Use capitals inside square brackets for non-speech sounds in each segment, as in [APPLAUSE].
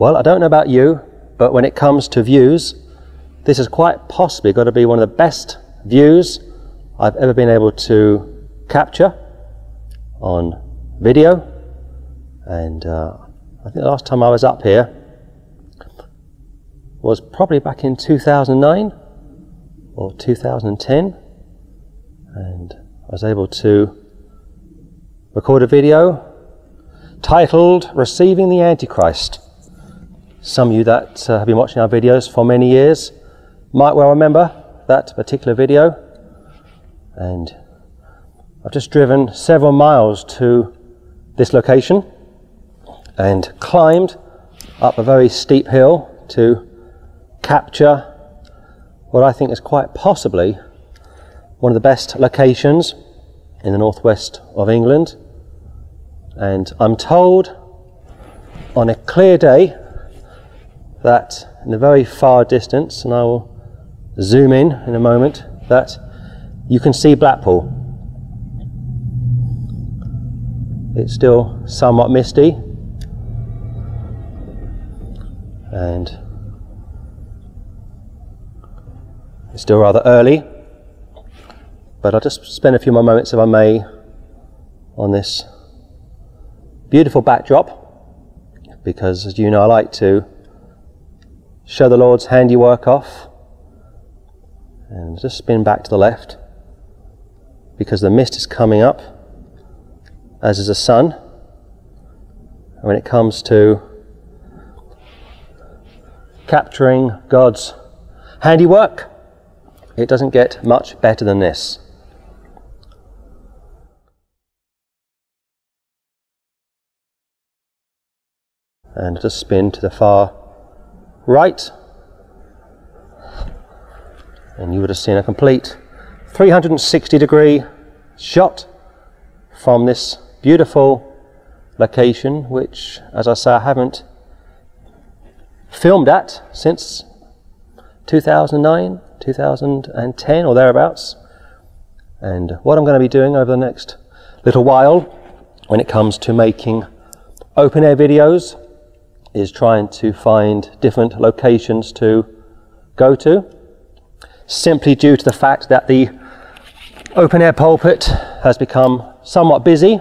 Well, I don't know about you, but when it comes to views, this has quite possibly got to be one of the best views I've ever been able to capture on video. And uh, I think the last time I was up here was probably back in 2009 or 2010. And I was able to record a video titled Receiving the Antichrist. Some of you that uh, have been watching our videos for many years might well remember that particular video. And I've just driven several miles to this location and climbed up a very steep hill to capture what I think is quite possibly one of the best locations in the northwest of England. And I'm told on a clear day that in the very far distance, and I will zoom in in a moment, that you can see Blackpool. It's still somewhat misty, and it's still rather early, but I'll just spend a few more moments, if I may, on this beautiful backdrop because, as you know, I like to show the Lord's handiwork off and just spin back to the left because the mist is coming up, as is the sun. And when it comes to capturing God's handiwork, it doesn't get much better than this. And just spin to the far right, and you would have seen a complete 360 degree shot from this beautiful location, which, as I say, I haven't filmed at since 2009, 2010, or thereabouts. And what I'm going to be doing over the next little while when it comes to making open air videos is trying to find different locations to go to, simply due to the fact that the open air pulpit has become somewhat busy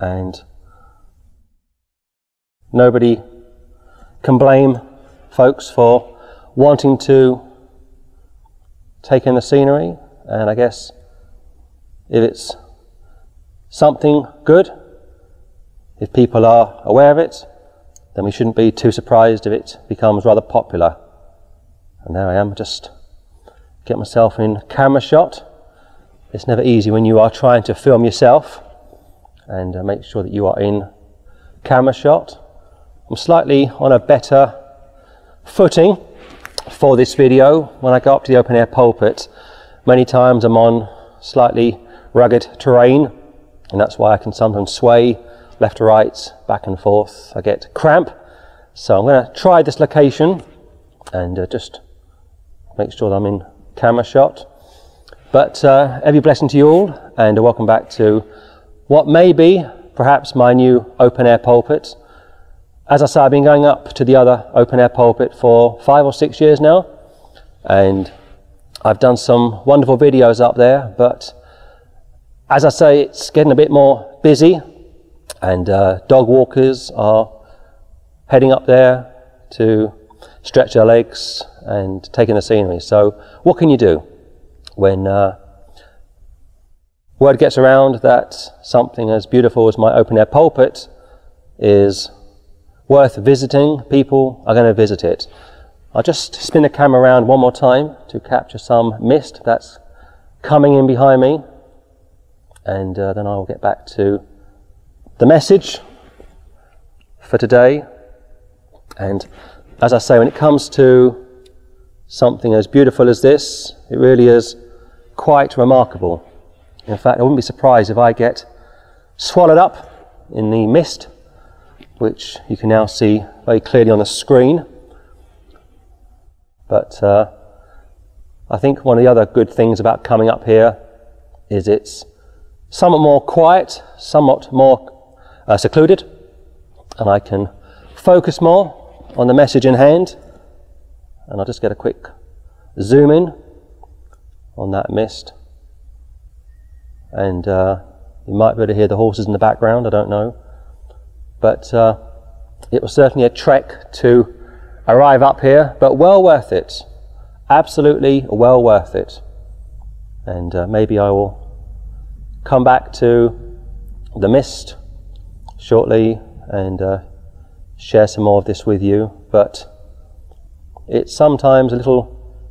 and nobody can blame folks for wanting to take in the scenery. And I guess if it's something good, if people are aware of it, then we shouldn't be too surprised if it becomes rather popular. And there I am, just get myself in camera shot. It's never easy when you are trying to film yourself and uh, make sure that you are in camera shot. I'm slightly on a better footing for this video when I go up to the open air pulpit. Many times I'm on slightly rugged terrain and that's why I can sometimes sway left to right, back and forth. I get cramp. So I'm going to try this location and uh, just make sure that I'm in camera shot. But uh, every blessing to you all, and welcome back to what may be perhaps my new open air pulpit. As I say, I've been going up to the other open air pulpit for five or six years now, and I've done some wonderful videos up there. But as I say, it's getting a bit more busy and uh, dog walkers are heading up there to stretch their legs and take in the scenery. So, what can you do when uh, word gets around that something as beautiful as my open air pulpit is worth visiting? People are going to visit it. I'll just spin the camera around one more time to capture some mist that's coming in behind me, and uh, then I will get back to the message for today. And as I say, when it comes to something as beautiful as this, it really is quite remarkable. In fact, I wouldn't be surprised if I get swallowed up in the mist, which you can now see very clearly on the screen. But uh, I think one of the other good things about coming up here is it's somewhat more quiet, somewhat more uh, secluded, and I can focus more on the message in hand. And I'll just get a quick zoom in on that mist. And uh, you might be able to hear the horses in the background, I don't know. But uh, it was certainly a trek to arrive up here, but well worth it. Absolutely well worth it. And uh, maybe I will come back to the mist shortly and uh, share some more of this with you. But it's sometimes a little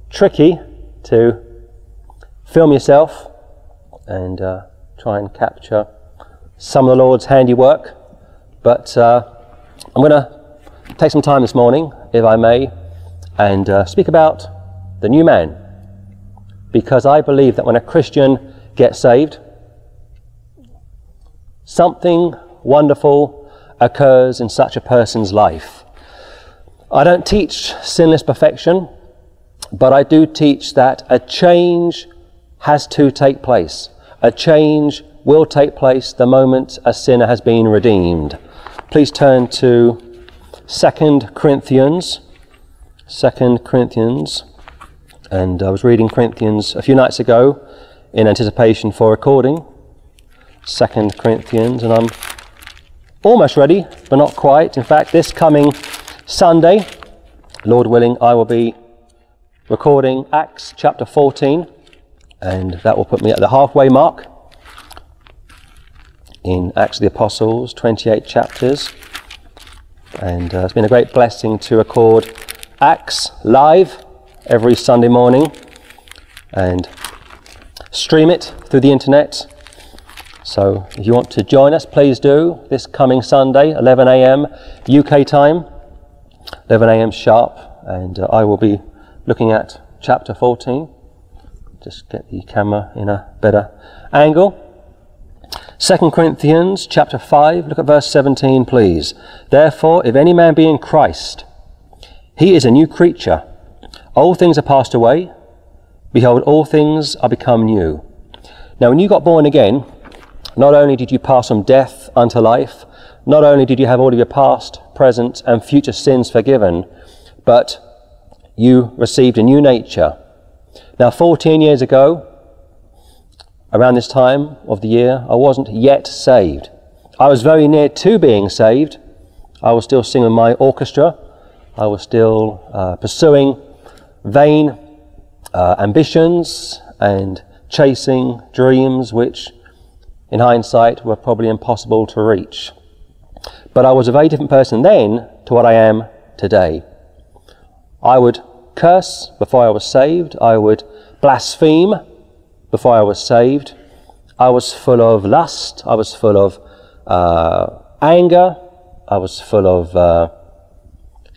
tricky to film yourself and uh, try and capture some of the Lord's handiwork. But uh, I'm going to take some time this morning, if I may, and uh, speak about the new man. Because I believe that when a Christian gets saved, something wonderful occurs in such a person's life. I don't teach sinless perfection, but I do teach that a change has to take place. A change will take place the moment a sinner has been redeemed. Please turn to 2 Corinthians. 2 Corinthians. And I was reading Corinthians a few nights ago in anticipation for recording. 2 Corinthians, and I'm almost ready, but not quite. In fact, this coming Sunday, Lord willing, I will be recording Acts chapter 14, and that will put me at the halfway mark in Acts of the Apostles, 28 chapters. And uh, it's been a great blessing to record Acts live every Sunday morning and stream it through the internet so if you want to join us, please do this coming Sunday, 11 a.m. UK time, 11 a.m. sharp, and uh, I will be looking at chapter 14. Just get the camera in a better angle. 2 Corinthians chapter 5, look at verse 17, please. Therefore, if any man be in Christ, he is a new creature. All things are passed away. Behold, all things are become new. Now, when you got born again, not only did you pass from death unto life, not only did you have all of your past, present, and future sins forgiven, but you received a new nature. Now, 14 years ago, around this time of the year, I wasn't yet saved. I was very near to being saved. I was still singing my orchestra. I was still uh, pursuing vain uh, ambitions and chasing dreams which in hindsight, were probably impossible to reach. But I was a very different person then to what I am today. I would curse before I was saved. I would blaspheme before I was saved. I was full of lust. I was full of uh, anger. I was full of uh,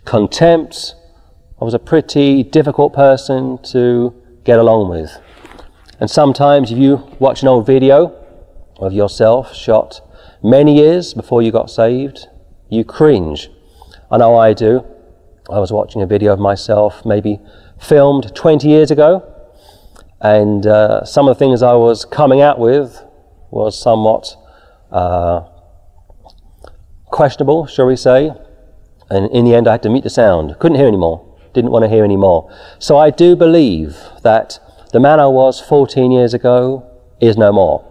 contempt. I was a pretty difficult person to get along with. And sometimes, if you watch an old video of yourself shot many years before you got saved, you cringe. I know I do. I was watching a video of myself, maybe filmed 20 years ago, and uh, some of the things I was coming out with was somewhat uh, questionable, shall we say. And in the end, I had to mute the sound. Couldn't hear anymore. Didn't want to hear anymore. So I do believe that the man I was 14 years ago is no more.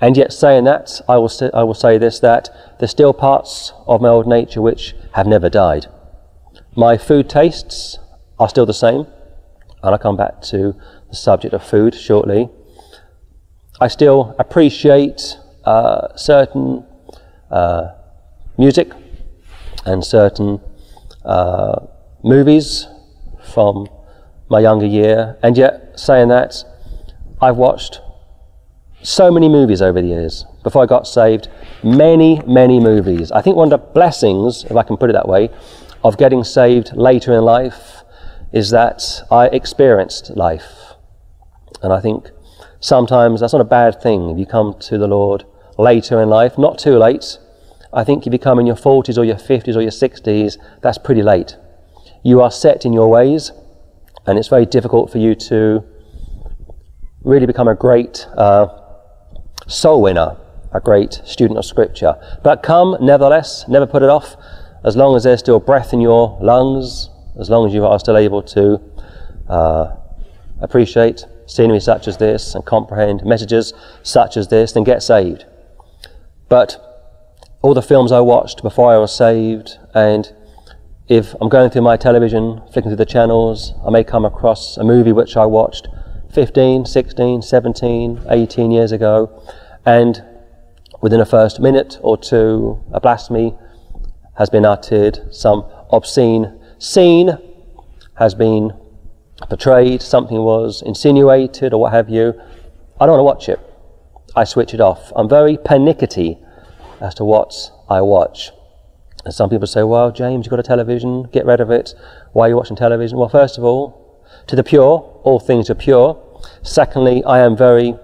And yet, saying that, I will, st- I will say this that there's still parts of my old nature which have never died. My food tastes are still the same, and I'll come back to the subject of food shortly. I still appreciate uh, certain uh, music and certain uh, movies from my younger year, and yet, saying that, I've watched so many movies over the years. Before I got saved, many, many movies. I think one of the blessings, if I can put it that way, of getting saved later in life is that I experienced life. And I think sometimes that's not a bad thing if you come to the Lord later in life, not too late. I think if you come in your 40s or your 50s or your 60s, that's pretty late. You are set in your ways, and it's very difficult for you to really become a great uh, soul winner, a great student of Scripture. But come, nevertheless, never put it off. as long as there's still breath in your lungs, as long as you are still able to uh, appreciate scenery such as this and comprehend messages such as this, then get saved. But all the films I watched before I was saved, and if I'm going through my television, flicking through the channels, I may come across a movie which I watched 15, 16, 17, 18 years ago, and within a first minute or two, a blasphemy has been uttered, some obscene scene has been portrayed, something was insinuated, or what have you. I don't want to watch it. I switch it off. I'm very panicky as to what I watch. And some people say, well, James, you've got a television, get rid of it. Why are you watching television? Well, first of all, to the pure, all things are pure. Secondly, I am very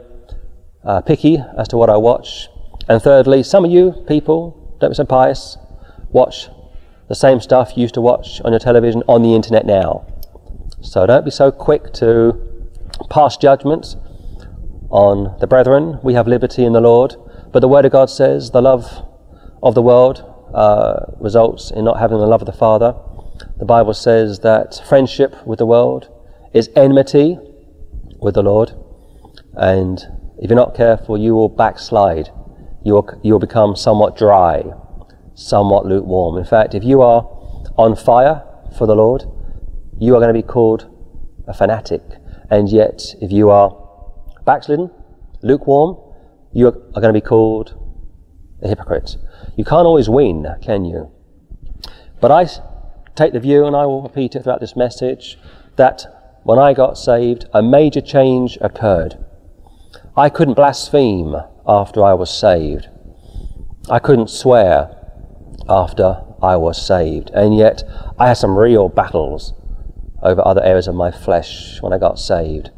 uh, picky as to what I watch. And thirdly, some of you people, don't be so pious, watch the same stuff you used to watch on your television on the internet now. So don't be so quick to pass judgment on the brethren. We have liberty in the Lord. But the Word of God says the love of the world uh, results in not having the love of the Father. The Bible says that friendship with the world is enmity with the Lord. And if you're not careful, you will backslide. You will, you will become somewhat dry, somewhat lukewarm. In fact, if you are on fire for the Lord, you are going to be called a fanatic. And yet, if you are backslidden, lukewarm, you are going to be called a hypocrite. You can't always win, can you? But I take the view, and I will repeat it throughout this message, that when I got saved, a major change occurred. I couldn't blaspheme after I was saved. I couldn't swear after I was saved. And yet, I had some real battles over other areas of my flesh when I got saved.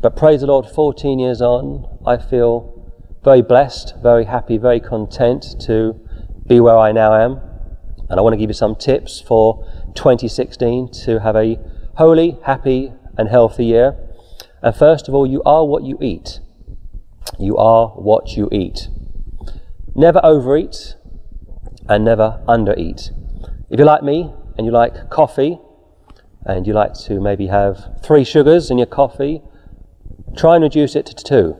But praise the Lord, 14 years on, I feel very blessed, very happy, very content to be where I now am. And I want to give you some tips for 2016 to have a holy, happy, and healthy year. And first of all, you are what you eat. You are what you eat. Never overeat and never undereat. If you're like me and you like coffee, and you like to maybe have three sugars in your coffee, try and reduce it to two.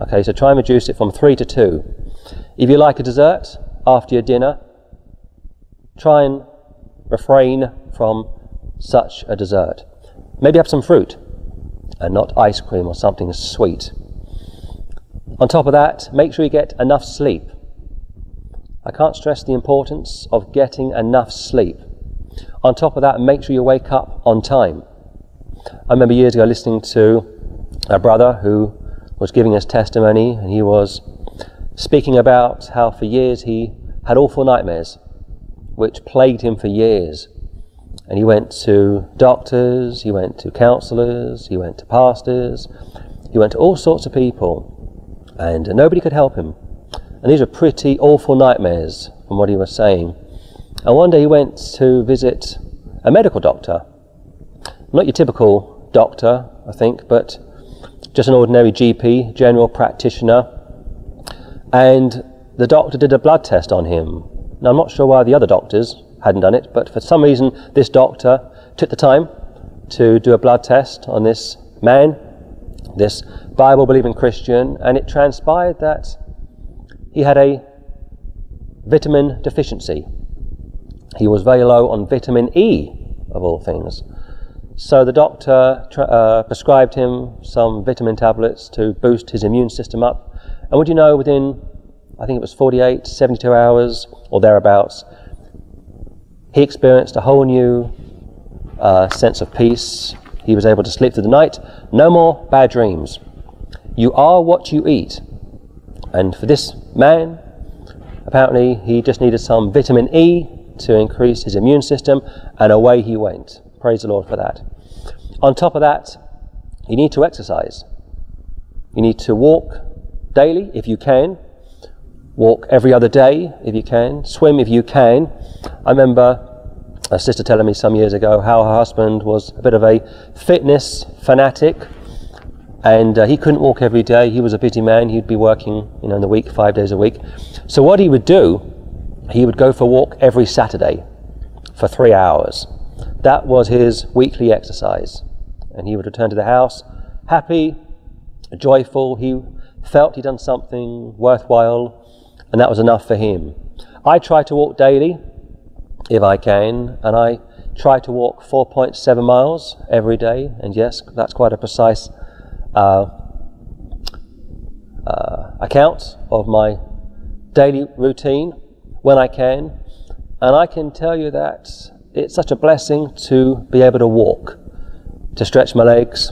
Okay, so try and reduce it from three to two. If you like a dessert after your dinner, try and refrain from such a dessert. Maybe have some fruit and not ice cream or something sweet. On top of that, make sure you get enough sleep. I can't stress the importance of getting enough sleep. On top of that, make sure you wake up on time. I remember years ago listening to a brother who was giving his testimony, and he was speaking about how for years he had awful nightmares, which plagued him for years. And he went to doctors, he went to counselors, he went to pastors, he went to all sorts of people, and nobody could help him. And these were pretty awful nightmares from what he was saying. And one day he went to visit a medical doctor. Not your typical doctor, I think, but just an ordinary GP, general practitioner. And the doctor did a blood test on him. Now, I'm not sure why the other doctors hadn't done it, but for some reason, this doctor took the time to do a blood test on this man, this Bible believing Christian, and it transpired that he had a vitamin deficiency. He was very low on vitamin E, of all things. So the doctor uh, prescribed him some vitamin tablets to boost his immune system up. And would you know, within, I think it was 48, 72 hours or thereabouts, he experienced a whole new uh, sense of peace. He was able to sleep through the night. No more bad dreams. You are what you eat. And for this man, apparently he just needed some vitamin E to increase his immune system, and away he went. Praise the Lord for that. On top of that, you need to exercise. You need to walk daily if you can, walk every other day if you can, swim if you can. I remember a sister telling me some years ago how her husband was a bit of a fitness fanatic and uh, he couldn't walk every day. He was a busy man. He'd be working, you know, in the week, five days a week. So what he would do he would go for a walk every Saturday for three hours. That was his weekly exercise. And he would return to the house happy, joyful. He felt he'd done something worthwhile, and that was enough for him. I try to walk daily, if I can, and I try to walk 4.7 miles every day. And yes, that's quite a precise uh, uh, account of my daily routine when I can. And I can tell you that it's such a blessing to be able to walk, to stretch my legs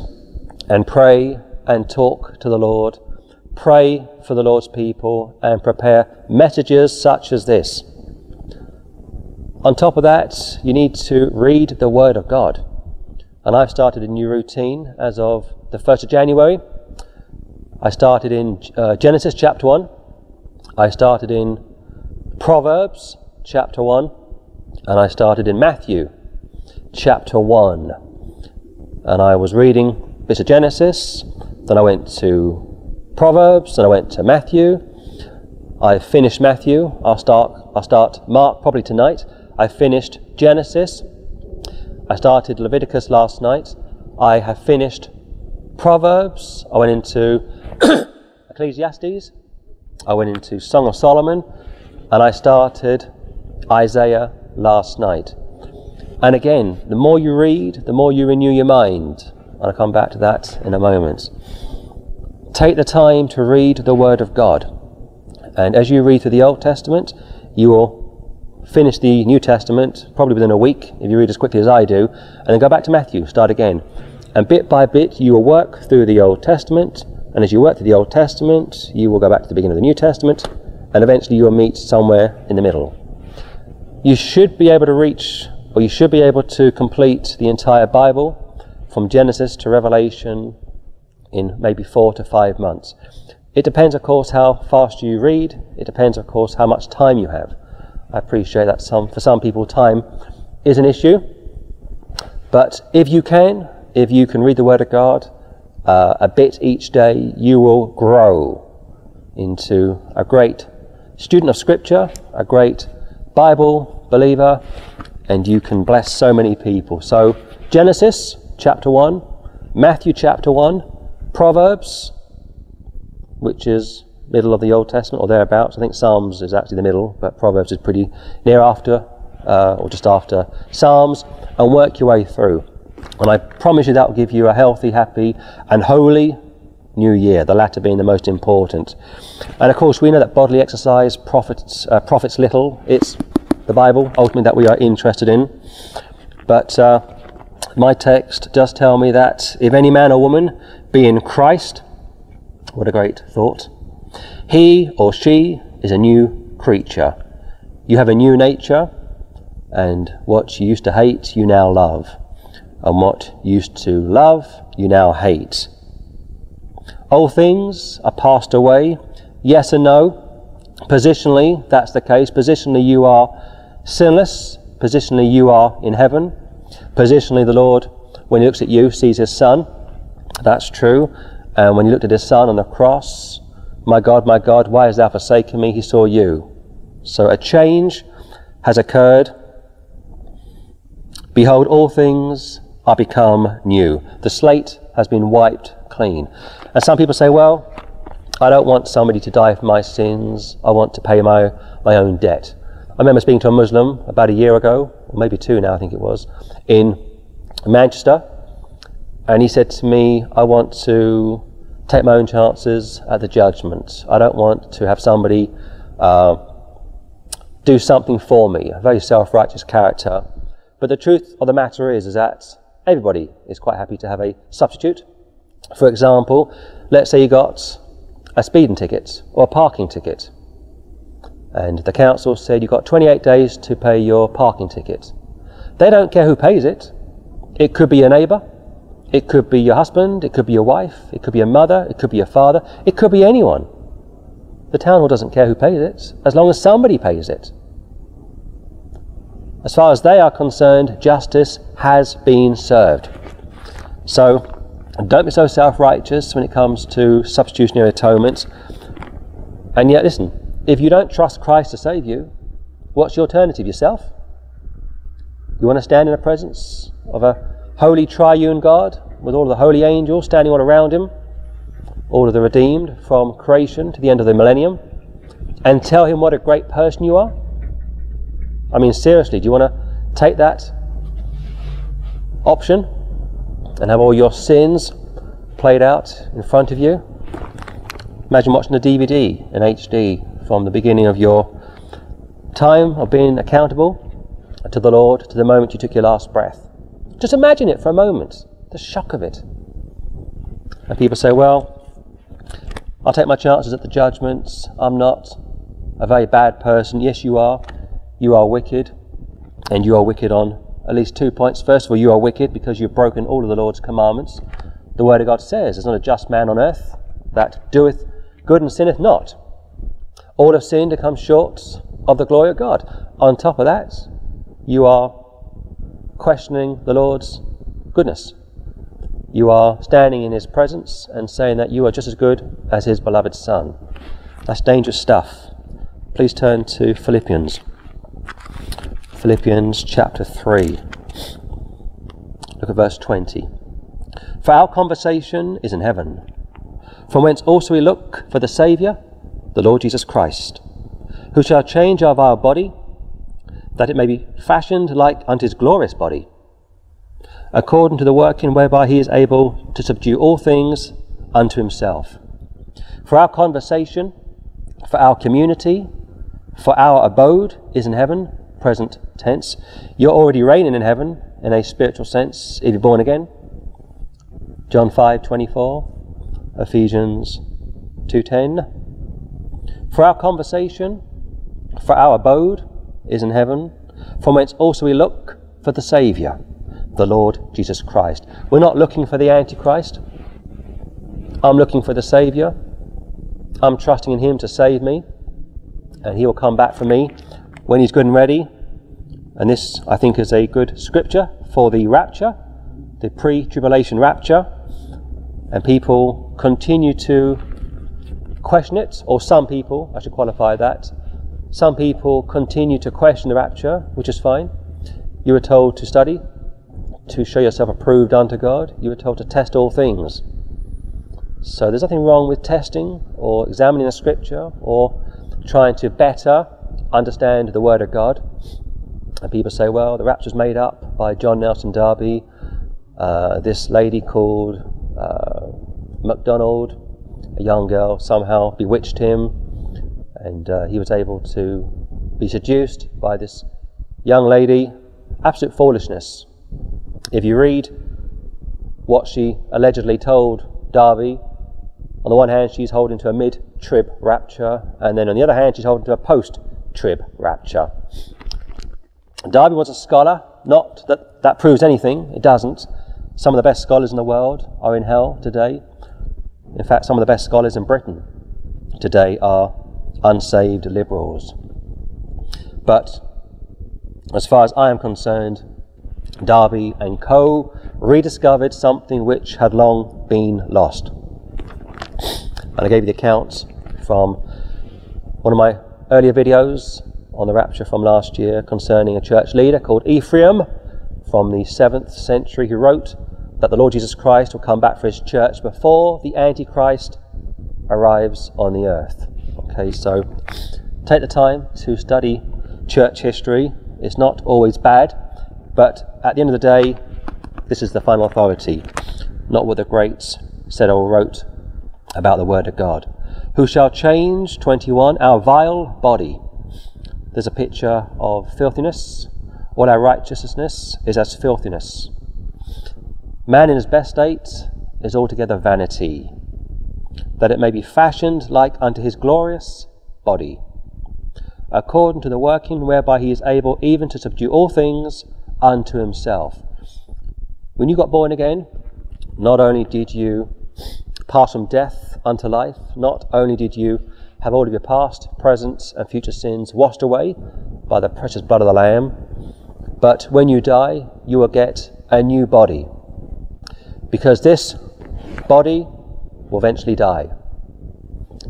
and pray and talk to the Lord, pray for the Lord's people, and prepare messages such as this. On top of that, you need to read the Word of God. And I've started a new routine as of the 1st of January. I started in uh, Genesis chapter 1. I started in Proverbs chapter 1. And I started in Matthew chapter 1. And I was reading bits of Genesis. Then I went to Proverbs. Then I went to Matthew. I finished Matthew. I'll start, I'll start Mark probably tonight. I finished Genesis. I started Leviticus last night. I have finished Proverbs. I went into [COUGHS] Ecclesiastes. I went into Song of Solomon. And I started Isaiah last night. And again, the more you read, the more you renew your mind. And I'll come back to that in a moment. Take the time to read the Word of God. And as you read through the Old Testament, you will finish the New Testament probably within a week if you read as quickly as I do, and then go back to Matthew, start again. And bit by bit, you will work through the Old Testament, and as you work through the Old Testament, you will go back to the beginning of the New Testament, and eventually you will meet somewhere in the middle. You should be able to reach, or you should be able to complete the entire Bible from Genesis to Revelation in maybe four to five months. It depends, of course, how fast you read. It depends, of course, how much time you have. I appreciate that some, for some people, time is an issue. But if you can, if you can read the Word of God uh, a bit each day, you will grow into a great student of Scripture, a great Bible believer, and you can bless so many people. So, Genesis chapter 1, Matthew chapter 1, Proverbs, which is middle of the Old Testament or thereabouts. I think Psalms is actually the middle, but Proverbs is pretty near after uh, or just after Psalms, and work your way through. And I promise you that will give you a healthy, happy, and holy new year, the latter being the most important. And of course, we know that bodily exercise profits, uh, profits little. It's the Bible, ultimately, that we are interested in. But uh, my text does tell me that if any man or woman be in Christ, what a great thought, he or she is a new creature. You have a new nature, and what you used to hate, you now love. And what you used to love, you now hate. Old things are passed away. Yes and no. Positionally, that's the case. Positionally, you are sinless. Positionally, you are in heaven. Positionally, the Lord, when He looks at you, sees His Son. That's true. And when He looked at His Son on the cross, my God, my God, why hast thou forsaken me? He saw you. So a change has occurred. Behold, all things are become new. The slate has been wiped clean. And some people say, well, I don't want somebody to die for my sins. I want to pay my, my own debt. I remember speaking to a Muslim about a year ago, or maybe two now, I think it was, in Manchester. And he said to me, I want to take my own chances at the judgment. I don't want to have somebody uh, do something for me, a very self righteous character. But the truth of the matter is, is that everybody is quite happy to have a substitute. For example, let's say you got a speeding ticket or a parking ticket, and the council said you've got 28 days to pay your parking ticket. They don't care who pays it. It could be your neighbour, it could be your husband, it could be your wife, it could be your mother, it could be your father, it could be anyone. The town hall doesn't care who pays it, as long as somebody pays it. As far as they are concerned, justice has been served. So, don't be so self righteous when it comes to substitutionary atonement. And yet, listen, if you don't trust Christ to save you, What's your alternative? Yourself? You want to stand in the presence of a holy triune God with all the holy angels standing all around him, all of the redeemed from creation to the end of the millennium, and tell him what a great person you are? I mean, seriously, do you want to take that option and have all your sins played out in front of you? Imagine watching a DVD in HD from the beginning of your time of being accountable to the Lord to the moment you took your last breath. Just imagine it for a moment, the shock of it. And people say, well, I'll take my chances at the judgments. I'm not a very bad person. Yes, you are. You are wicked. And you are wicked on at least two points. First of all, you are wicked because you've broken all of the Lord's commandments. The Word of God says, There's not a just man on earth that doeth good and sinneth not. All have sinned to come short of the glory of God. On top of that, you are questioning the Lord's goodness. You are standing in His presence and saying that you are just as good as His beloved Son. That's dangerous stuff. Please turn to Philippians. Philippians chapter 3. Look at verse 20. For our conversation is in heaven, from whence also we look for the Saviour, the Lord Jesus Christ who shall change our vile body, that it may be fashioned like unto his glorious body, according to the working whereby he is able to subdue all things unto himself. For our conversation, for our community, for our abode is in heaven, present tense. You're already reigning in heaven in a spiritual sense if you're born again. John 5:24, Ephesians 2:10. For our conversation, for our abode is in heaven, from whence also we look for the Saviour, the Lord Jesus Christ. We're not looking for the Antichrist. I'm looking for the Saviour. I'm trusting in Him to save me, and He will come back for me when He's good and ready. And this, I think, is a good scripture for the rapture, the pre tribulation rapture. And people continue to question it, or some people, I should qualify that, some people continue to question the rapture, which is fine. You were told to study, to show yourself approved unto God. You were told to test all things. So there's nothing wrong with testing or examining the scripture or trying to better understand the Word of God. And people say, well, the rapture rapture's made up by John Nelson Darby, uh, this lady called uh, MacDonald, a young girl, somehow bewitched him and uh, he was able to be seduced by this young lady. Absolute foolishness. If you read what she allegedly told Darby, on the one hand, she's holding to a mid trib rapture, and then on the other hand, she's holding to a post trib rapture. Darby was a scholar, not that that proves anything, it doesn't. Some of the best scholars in the world are in hell today. In fact, some of the best scholars in Britain today are unsaved liberals. But as far as I am concerned, Darby and Co. rediscovered something which had long been lost. And I gave you the accounts from one of my earlier videos on the rapture from last year concerning a church leader called Ephraim from the 7th century who wrote that the Lord Jesus Christ will come back for his church before the Antichrist arrives on the earth. Okay, so take the time to study church history. It's not always bad, but at the end of the day, this is the final authority, not what the greats said or wrote about the Word of God. Who shall change, 21, our vile body. There's a picture of filthiness. All our righteousness is as filthiness. Man in his best state is altogether vanity that it may be fashioned like unto his glorious body, according to the working whereby he is able even to subdue all things unto himself. When you got born again, not only did you pass from death unto life, not only did you have all of your past, present, and future sins washed away by the precious blood of the Lamb, but when you die, you will get a new body. Because this body will eventually die.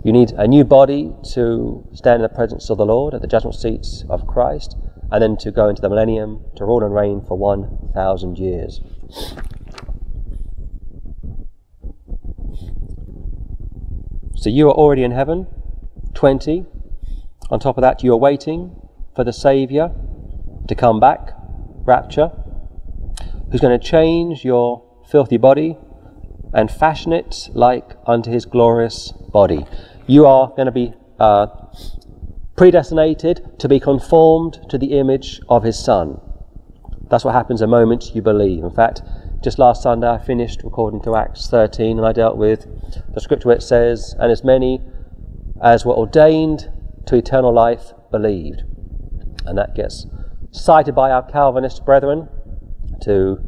You need a new body to stand in the presence of the Lord at the judgment seats of Christ, and then to go into the millennium to rule and reign for 1,000 years. So you are already in heaven, 20. On top of that, you are waiting for the Saviour to come back, rapture, who's going to change your filthy body and fashion it like unto his glorious body. You are going to be uh, predestinated to be conformed to the image of his Son. That's what happens the moment you believe. In fact, just last Sunday I finished according to Acts 13 and I dealt with the scripture where it says, And as many as were ordained to eternal life believed. And that gets cited by our Calvinist brethren to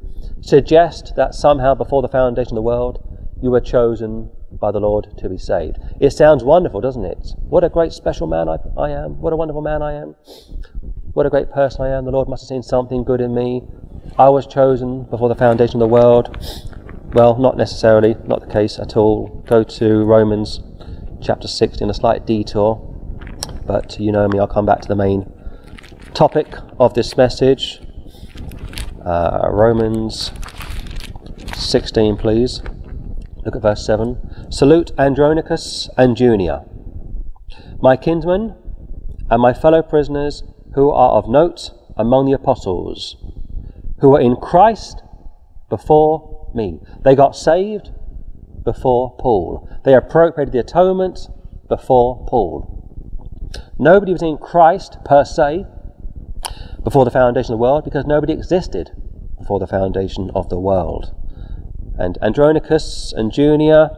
suggest that somehow before the foundation of the world you were chosen by the Lord to be saved. It sounds wonderful, doesn't it? What a great special man I, I am. What a wonderful man I am. What a great person I am. The Lord must have seen something good in me. I was chosen before the foundation of the world. Well, not necessarily, not the case at all. Go to Romans chapter 6 in a slight detour, but you know me, I'll come back to the main topic of this message. Uh, Romans 16, please. Look at verse 7. Salute Andronicus and Junia, my kinsmen and my fellow prisoners who are of note among the apostles, who are in Christ before me. They got saved before Paul. They appropriated the atonement before Paul. Nobody was in Christ per se before the foundation of the world because nobody existed before the foundation of the world and Andronicus and Junia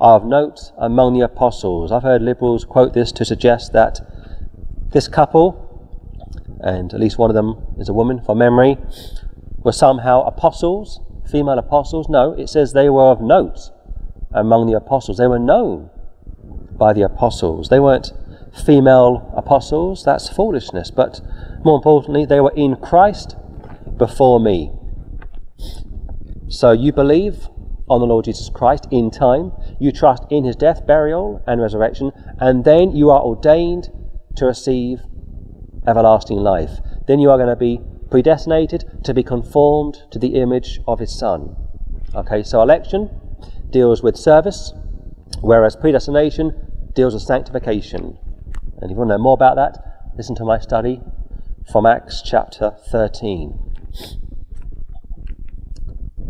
are of note among the apostles. I've heard liberals quote this to suggest that this couple, and at least one of them is a woman from memory, were somehow apostles, female apostles. No, it says they were of note among the apostles. They were known by the apostles. They weren't female apostles, that's foolishness. But more importantly, they were in Christ before me. So you believe on the Lord Jesus Christ in time, you trust in his death, burial, and resurrection, and then you are ordained to receive everlasting life. Then you are going to be predestinated to be conformed to the image of his Son. Okay, so election deals with service, whereas predestination deals with sanctification. And if you want to know more about that, listen to my study from Acts chapter 13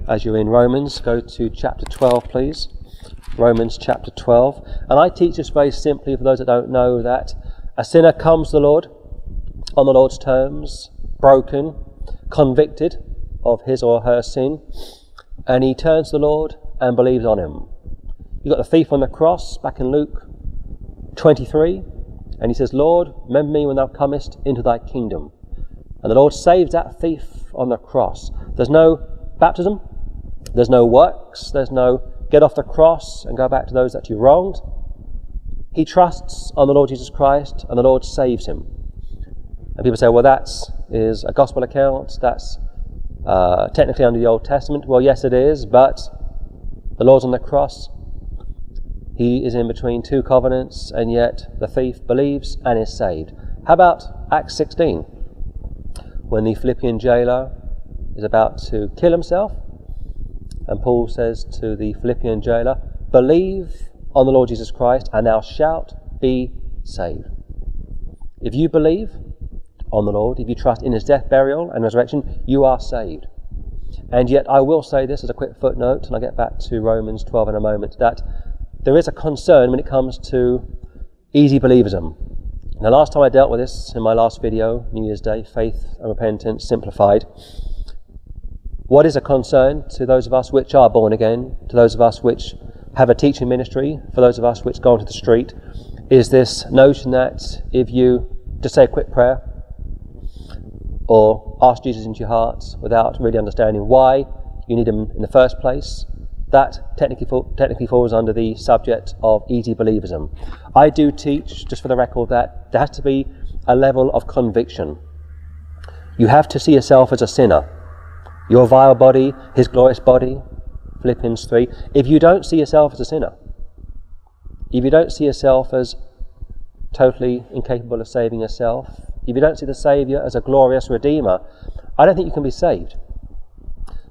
as you're in Romans, go to chapter 12, please. Romans chapter 12. And I teach this very simply for those that don't know that a sinner comes to the Lord on the Lord's terms, broken, convicted of his or her sin, and he turns to the Lord and believes on him. You've got the thief on the cross back in Luke 23, and he says, Lord, remember me when thou comest into thy kingdom. And the Lord saves that thief on the cross. There's no baptism, there's no works, there's no get off the cross and go back to those that you wronged. He trusts on the Lord Jesus Christ and the Lord saves him. And people say, well, that is a gospel account, that's uh, technically under the Old Testament. Well, yes, it is, but the Lord's on the cross. He is in between two covenants, and yet the thief believes and is saved. How about Acts 16? When the Philippian jailer is about to kill himself, and Paul says to the Philippian jailer, Believe on the Lord Jesus Christ, and thou shalt be saved. If you believe on the Lord, if you trust in his death, burial, and resurrection, you are saved. And yet, I will say this as a quick footnote, and I'll get back to Romans 12 in a moment, that there is a concern when it comes to easy believism. Now, last time I dealt with this in my last video, New Year's Day, Faith and Repentance Simplified, what is a concern to those of us which are born again, to those of us which have a teaching ministry, for those of us which go onto the street, is this notion that if you just say a quick prayer or ask Jesus into your heart without really understanding why you need him in the first place, that technically, technically falls under the subject of easy believism. I do teach, just for the record, that there has to be a level of conviction. You have to see yourself as a sinner your vile body, his glorious body, Philippians 3. If you don't see yourself as a sinner, if you don't see yourself as totally incapable of saving yourself, if you don't see the Saviour as a glorious Redeemer, I don't think you can be saved.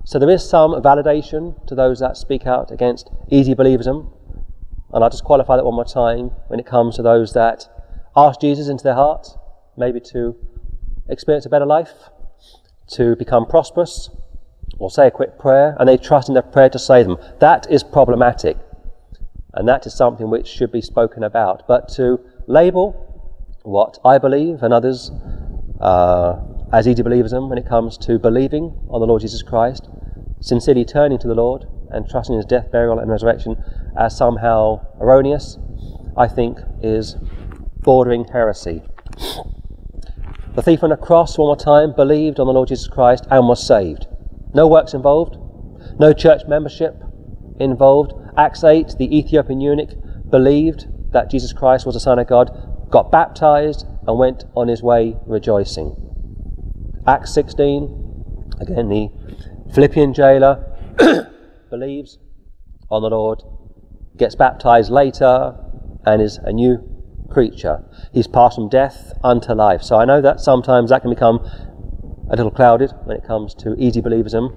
So there is some validation to those that speak out against easy believism. And I'll just qualify that one more time when it comes to those that ask Jesus into their heart, maybe to experience a better life, to become prosperous, or say a quick prayer, and they trust in their prayer to save them. That is problematic. And that is something which should be spoken about. But to label what I believe and others uh, as easy believism when it comes to believing on the Lord Jesus Christ, sincerely turning to the Lord and trusting in his death, burial, and resurrection as somehow erroneous, I think is bordering heresy. The thief on the cross, one more time, believed on the Lord Jesus Christ and was saved. No works involved, no church membership involved. Acts 8, the Ethiopian eunuch believed that Jesus Christ was the Son of God, got baptized, and went on his way rejoicing. Acts 16, again, the Philippian jailer [COUGHS] believes on the Lord, gets baptized later, and is a new creature. He's passed from death unto life. So I know that sometimes that can become a little clouded when it comes to easy believism,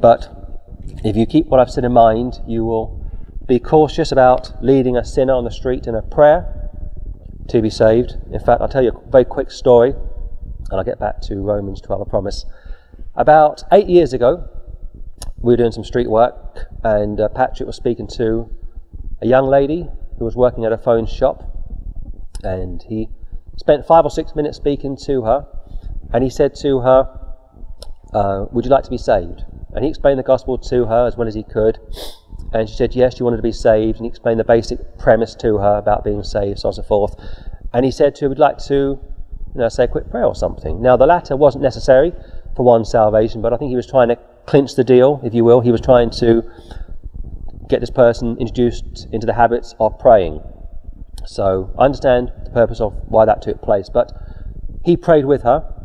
but if you keep what I've said in mind, you will be cautious about leading a sinner on the street in a prayer to be saved. In fact, I'll tell you a very quick story, and I'll get back to Romans 12, I promise. About eight years ago, we were doing some street work, and uh, Patrick was speaking to a young lady who was working at a phone shop, and he spent five or six minutes speaking to her, and he said to her, uh, Would you like to be saved? And he explained the gospel to her as well as he could. And she said, yes, she wanted to be saved. And he explained the basic premise to her about being saved, so on and so forth. And he said to her, would you like to you know, say a quick prayer or something. Now, the latter wasn't necessary for one's salvation, but I think he was trying to clinch the deal, if you will. He was trying to get this person introduced into the habits of praying. So I understand the purpose of why that took place. But he prayed with her,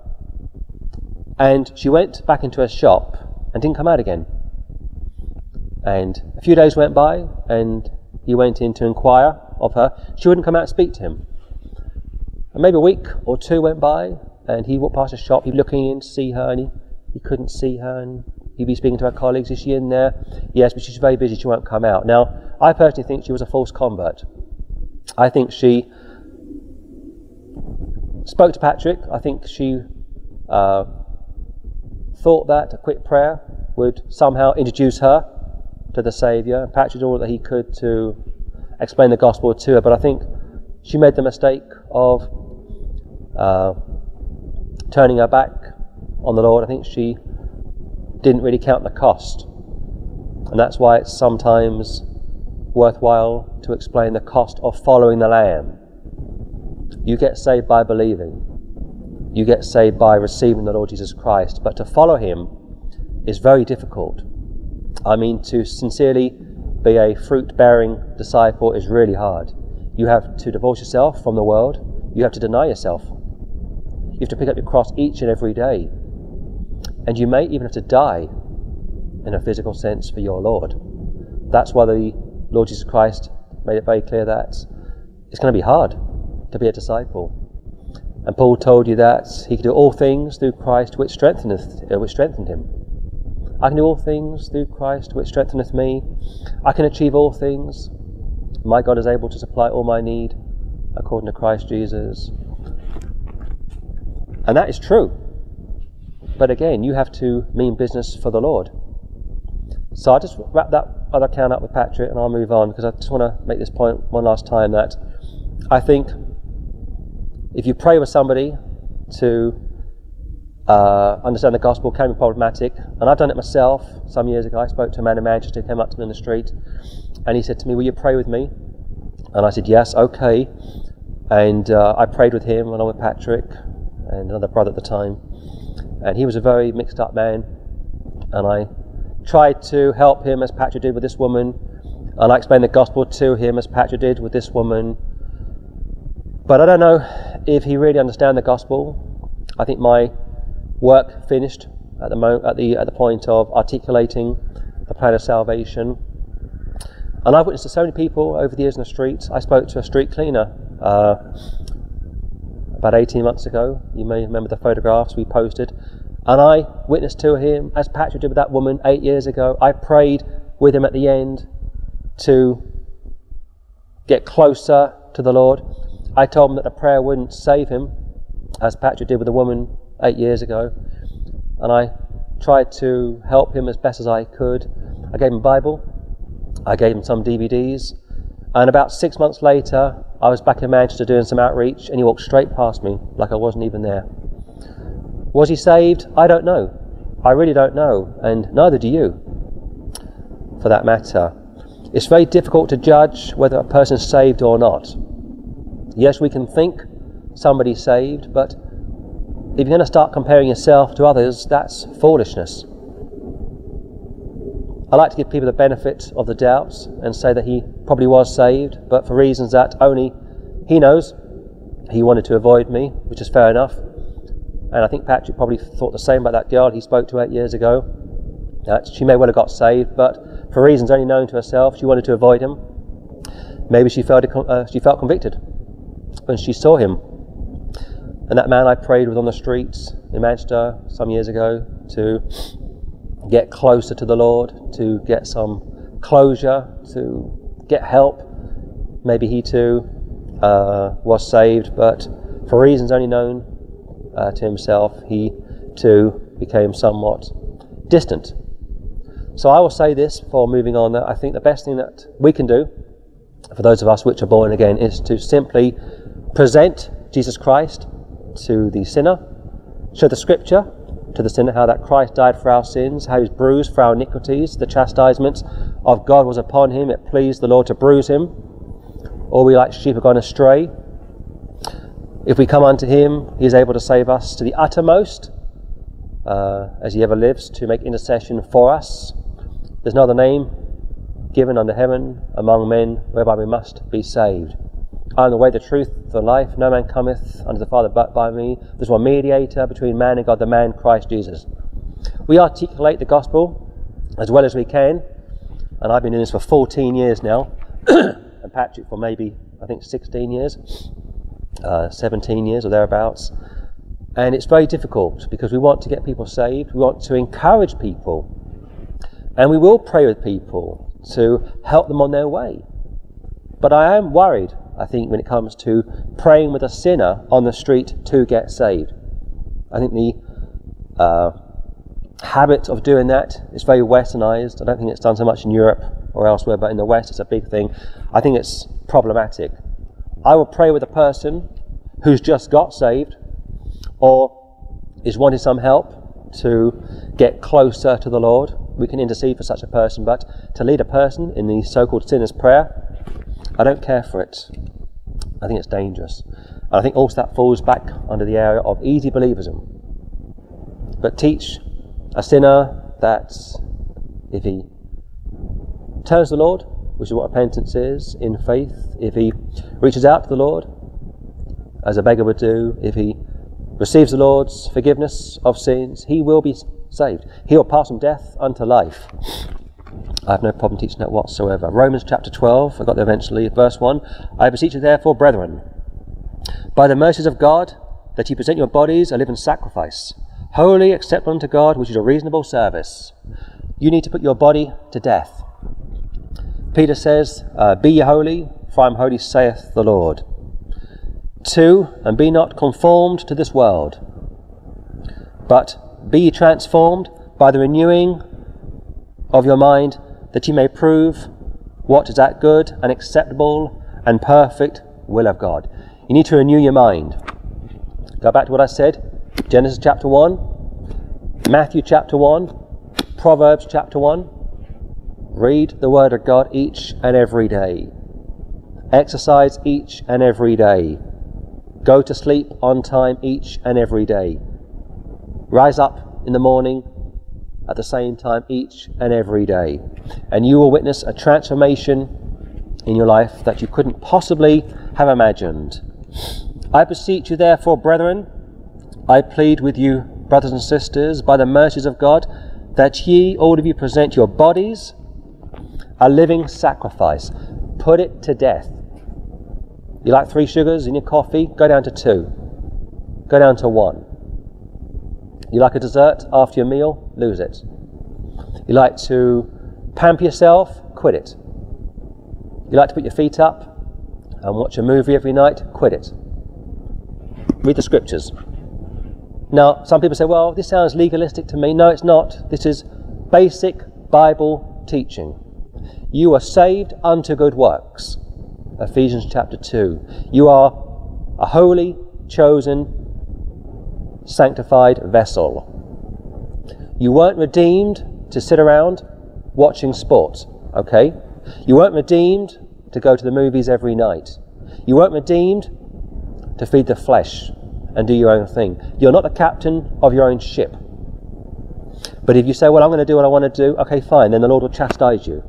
and she went back into her shop and didn't come out again. And a few days went by, and he went in to inquire of her. She wouldn't come out and speak to him. And maybe a week or two went by, and he walked past the shop. He'd be looking in to see her, and he, he couldn't see her. And he'd be speaking to her colleagues. Is she in there? Yes, but she's very busy. She won't come out. Now, I personally think she was a false convert. I think she spoke to Patrick. I think she uh, thought that a quick prayer would somehow introduce her to the Saviour. And Patrick did all that he could to explain the gospel to her, but I think she made the mistake of uh, turning her back on the Lord. I think she didn't really count the cost. And that's why it's sometimes worthwhile to explain the cost of following the Lamb. You get saved by believing you get saved by receiving the Lord Jesus Christ. But to follow him is very difficult. I mean, to sincerely be a fruit bearing disciple is really hard. You have to divorce yourself from the world, you have to deny yourself. You have to pick up your cross each and every day. And you may even have to die in a physical sense for your Lord. That's why the Lord Jesus Christ made it very clear that it's going to be hard to be a disciple. And Paul told you that he could do all things through Christ which strengtheneth, uh, which strengthened him. I can do all things through Christ which strengtheneth me. I can achieve all things. My God is able to supply all my need according to Christ Jesus. And that is true. But again, you have to mean business for the Lord. So I'll just wrap that other account up with Patrick and I'll move on because I just want to make this point one last time that I think if you pray with somebody to uh, understand the gospel can be problematic. And I've done it myself some years ago. I spoke to a man in Manchester who came up to me in the street and he said to me, Will you pray with me? And I said, Yes, okay. And uh, I prayed with him along with Patrick and another brother at the time. And he was a very mixed up man. And I tried to help him as Patrick did with this woman. And I explained the gospel to him as Patrick did with this woman. But I don't know if he really understands the gospel. I think my work finished at the, mo- at the, at the point of articulating the plan of salvation. And I've witnessed to so many people over the years in the streets. I spoke to a street cleaner uh, about 18 months ago. You may remember the photographs we posted. And I witnessed to him, as Patrick did with that woman eight years ago. I prayed with him at the end to get closer to the Lord. I told him that the prayer wouldn't save him, as Patrick did with a woman eight years ago. And I tried to help him as best as I could. I gave him a Bible, I gave him some DVDs, and about six months later, I was back in Manchester doing some outreach, and he walked straight past me like I wasn't even there. Was he saved? I don't know. I really don't know, and neither do you, for that matter. It's very difficult to judge whether a person is saved or not. Yes, we can think somebody's saved, but if you're going to start comparing yourself to others, that's foolishness. I like to give people the benefit of the doubt and say that he probably was saved, but for reasons that only he knows, he wanted to avoid me, which is fair enough. And I think Patrick probably thought the same about that girl he spoke to eight years ago. That she may well have got saved, but for reasons only known to herself, she wanted to avoid him. Maybe she felt, uh, she felt convicted when she saw him. And that man I prayed with on the streets in Manchester some years ago to get closer to the Lord, to get some closure, to get help. Maybe he too uh, was saved, but for reasons only known uh, to himself, he too became somewhat distant. So I will say this for moving on that I think the best thing that we can do for those of us which are born again is to simply present Jesus Christ to the sinner, show the scripture to the sinner how that Christ died for our sins, how he was bruised for our iniquities, the chastisement of God was upon him, it pleased the Lord to bruise him. All we like sheep have gone astray. If we come unto him, he is able to save us to the uttermost, uh, as he ever lives, to make intercession for us. There's no other name given under heaven among men whereby we must be saved. I am the way, the truth, the life. No man cometh unto the Father but by me. There's one mediator between man and God, the man Christ Jesus. We articulate the gospel as well as we can, and I've been doing this for 14 years now, [COUGHS] and Patrick for maybe, I think, 16 years, uh, 17 years or thereabouts. And it's very difficult because we want to get people saved, we want to encourage people, and we will pray with people to help them on their way. But I am worried I think, when it comes to praying with a sinner on the street to get saved. I think the uh, habit of doing that is very westernized. I don't think it's done so much in Europe or elsewhere, but in the West it's a big thing. I think it's problematic. I will pray with a person who's just got saved or is wanting some help to get closer to the Lord. We can intercede for such a person, but to lead a person in the so called sinner's prayer, I don't care for it. I think it's dangerous. And I think also that falls back under the area of easy believism. But teach a sinner that if he turns to the Lord, which is what repentance is, in faith, if he reaches out to the Lord, as a beggar would do, if he receives the Lord's forgiveness of sins, he will be saved. He will pass from death unto life. I have no problem teaching that whatsoever. Romans chapter 12, I got there eventually, verse 1. I beseech you, therefore, brethren, by the mercies of God, that ye present your bodies a living sacrifice, holy, acceptable unto God, which is a reasonable service. You need to put your body to death. Peter says, uh, Be ye holy, for I am holy, saith the Lord. Two, and be not conformed to this world, but be ye transformed by the renewing of your mind, that ye may prove what is that good and acceptable and perfect will of God. You need to renew your mind. Go back to what I said Genesis chapter 1, Matthew chapter 1, Proverbs chapter 1. Read the Word of God each and every day. Exercise each and every day. Go to sleep on time each and every day. Rise up in the morning at the same time each and every day. And you will witness a transformation in your life that you couldn't possibly have imagined. I beseech you, therefore, brethren, I plead with you, brothers and sisters, by the mercies of God, that ye, all of you, present your bodies a living sacrifice. Put it to death. You like three sugars in your coffee? Go down to two. Go down to one. You like a dessert after your meal? Lose it. You like to pamper yourself? Quit it. You like to put your feet up and watch a movie every night? Quit it. Read the scriptures. Now, some people say, well, this sounds legalistic to me. No, it's not. This is basic Bible teaching. You are saved unto good works. Ephesians chapter 2. You are a holy, chosen, sanctified vessel. You weren't redeemed to sit around watching sports, okay? You weren't redeemed to go to the movies every night. You weren't redeemed to feed the flesh and do your own thing. You're not the captain of your own ship. But if you say, Well, I'm going to do what I want to do, okay, fine, then the Lord will chastise you.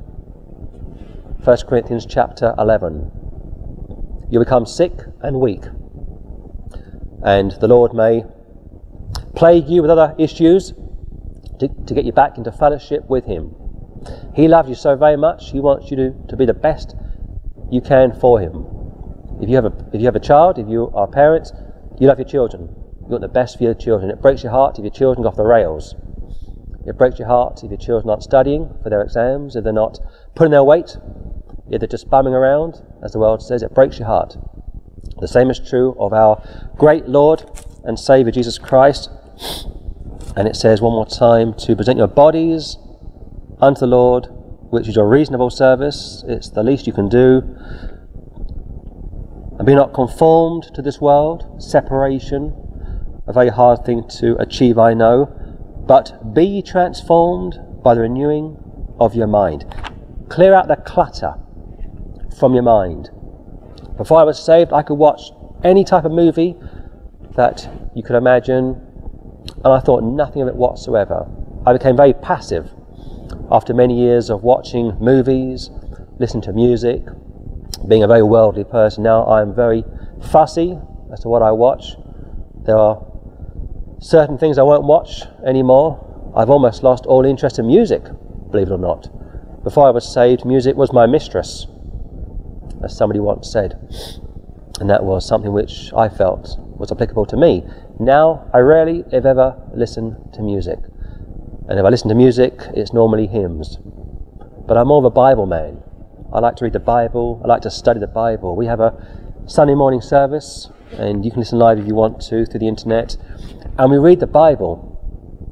1 Corinthians chapter 11. You become sick and weak, and the Lord may plague you with other issues to, to get you back into fellowship with Him. He loves you so very much, He wants you to, to be the best you can for Him. If you have a if you have a child, if you are parents, you love your children. You want the best for your children. It breaks your heart if your children go off the rails. It breaks your heart if your children aren't studying for their exams, if they're not putting their weight, if they're just bumming around, as the world says. It breaks your heart. The same is true of our great Lord and Saviour Jesus Christ. And it says one more time to present your bodies unto the Lord, which is your reasonable service. It's the least you can do and be not conformed to this world, separation, a very hard thing to achieve, I know, but be transformed by the renewing of your mind. Clear out the clutter from your mind. Before I was saved, I could watch any type of movie that you could imagine, and I thought nothing of it whatsoever. I became very passive after many years of watching movies, listening to music, being a very worldly person now, I'm very fussy as to what I watch. There are certain things I won't watch anymore. I've almost lost all interest in music, believe it or not. Before I was saved, music was my mistress, as somebody once said. And that was something which I felt was applicable to me. Now, I rarely, if ever, listen to music. And if I listen to music, it's normally hymns. But I'm more of a Bible man. I like to read the Bible. I like to study the Bible. We have a Sunday morning service, and you can listen live if you want to through the internet. And we read the Bible.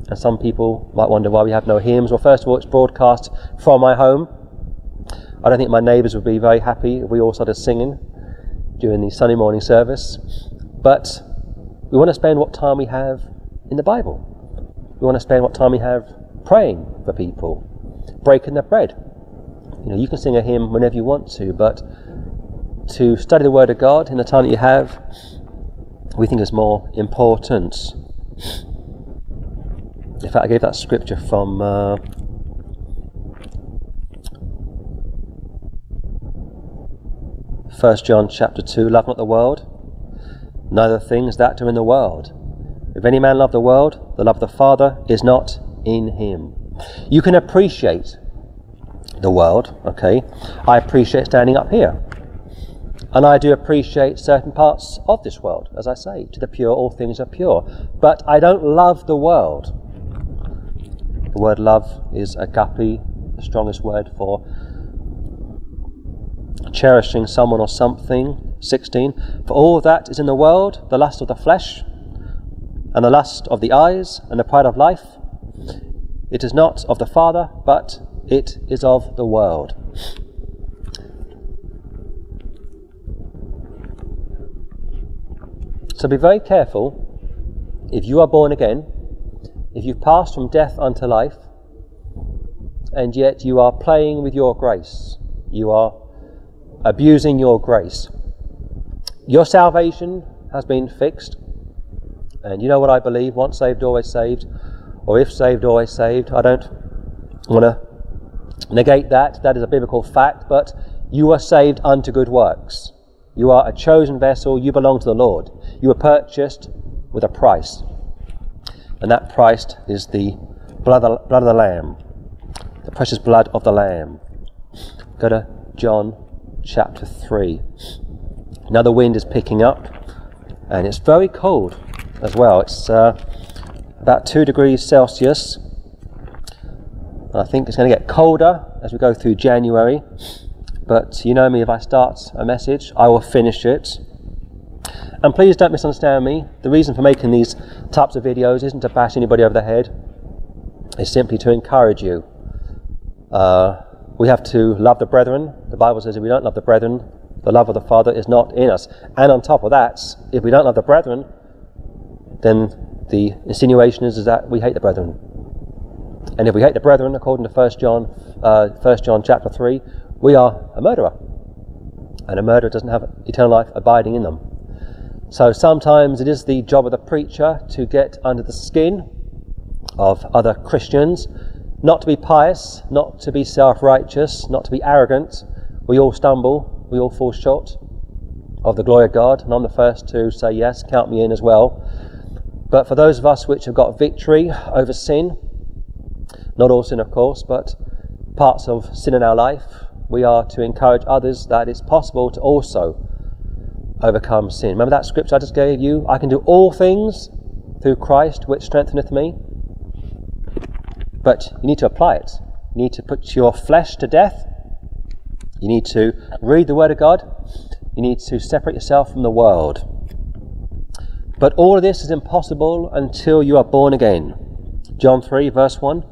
And some people might wonder why we have no hymns. Well, first of all, it's broadcast from my home. I don't think my neighbours would be very happy if we all started singing during the Sunday morning service. But we want to spend what time we have in the Bible. We want to spend what time we have praying for people, breaking the bread, you know, you can sing a hymn whenever you want to, but to study the Word of God in the time that you have, we think is more important. In fact, I gave that scripture from uh, First John chapter two. Love not the world, neither things that are in the world. If any man love the world, the love of the Father is not in him. You can appreciate the world, okay, I appreciate standing up here. And I do appreciate certain parts of this world, as I say, to the pure, all things are pure. But I don't love the world. The word love is agape, the strongest word for cherishing someone or something. 16. For all that is in the world, the lust of the flesh, and the lust of the eyes, and the pride of life, it is not of the Father, but it is of the world. So be very careful if you are born again, if you've passed from death unto life, and yet you are playing with your grace, you are abusing your grace. Your salvation has been fixed, and you know what I believe once saved, always saved, or if saved, always saved. I don't want to negate that. That is a biblical fact, but you are saved unto good works. You are a chosen vessel. You belong to the Lord. You were purchased with a price. And that price is the blood of, blood of the Lamb, the precious blood of the Lamb. Go to John chapter 3. Now the wind is picking up and it's very cold as well. It's uh, about 2 degrees Celsius. I think it's going to get colder as we go through January. But you know me, if I start a message, I will finish it. And please don't misunderstand me. The reason for making these types of videos isn't to bash anybody over the head, it's simply to encourage you. Uh, we have to love the brethren. The Bible says if we don't love the brethren, the love of the Father is not in us. And on top of that, if we don't love the brethren, then the insinuation is, is that we hate the brethren. And if we hate the brethren, according to 1 John, uh, 1 John chapter 3, we are a murderer. And a murderer doesn't have eternal life abiding in them. So sometimes it is the job of the preacher to get under the skin of other Christians, not to be pious, not to be self righteous, not to be arrogant. We all stumble, we all fall short of the glory of God, and I'm the first to say, Yes, count me in as well. But for those of us which have got victory over sin, not all sin, of course, but parts of sin in our life, we are to encourage others that it's possible to also overcome sin. Remember that scripture I just gave you? I can do all things through Christ which strengtheneth me. But you need to apply it. You need to put your flesh to death. You need to read the Word of God. You need to separate yourself from the world. But all of this is impossible until you are born again. John 3, verse 1.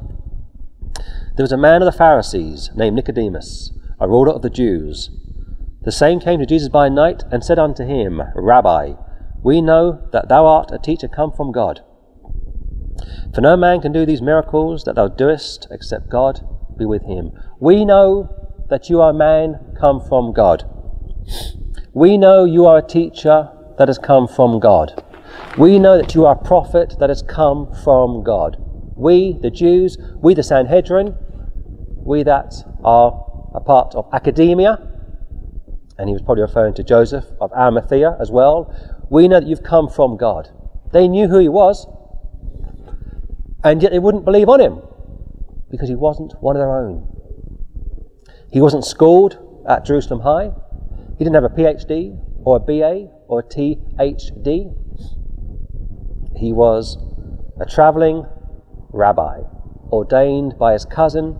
There was a man of the Pharisees named Nicodemus, a ruler of the Jews. The same came to Jesus by night and said unto him, Rabbi, we know that thou art a teacher come from God. For no man can do these miracles that thou doest except God be with him. We know that you are man come from God. We know you are a teacher that has come from God. We know that you are a prophet that has come from God. We, the Jews, we, the Sanhedrin, we that are a part of academia, and he was probably referring to Joseph of Arimathea as well, we know that you've come from God. They knew who he was, and yet they wouldn't believe on him because he wasn't one of their own. He wasn't schooled at Jerusalem High, he didn't have a PhD or a BA or a THD. He was a traveling rabbi, ordained by his cousin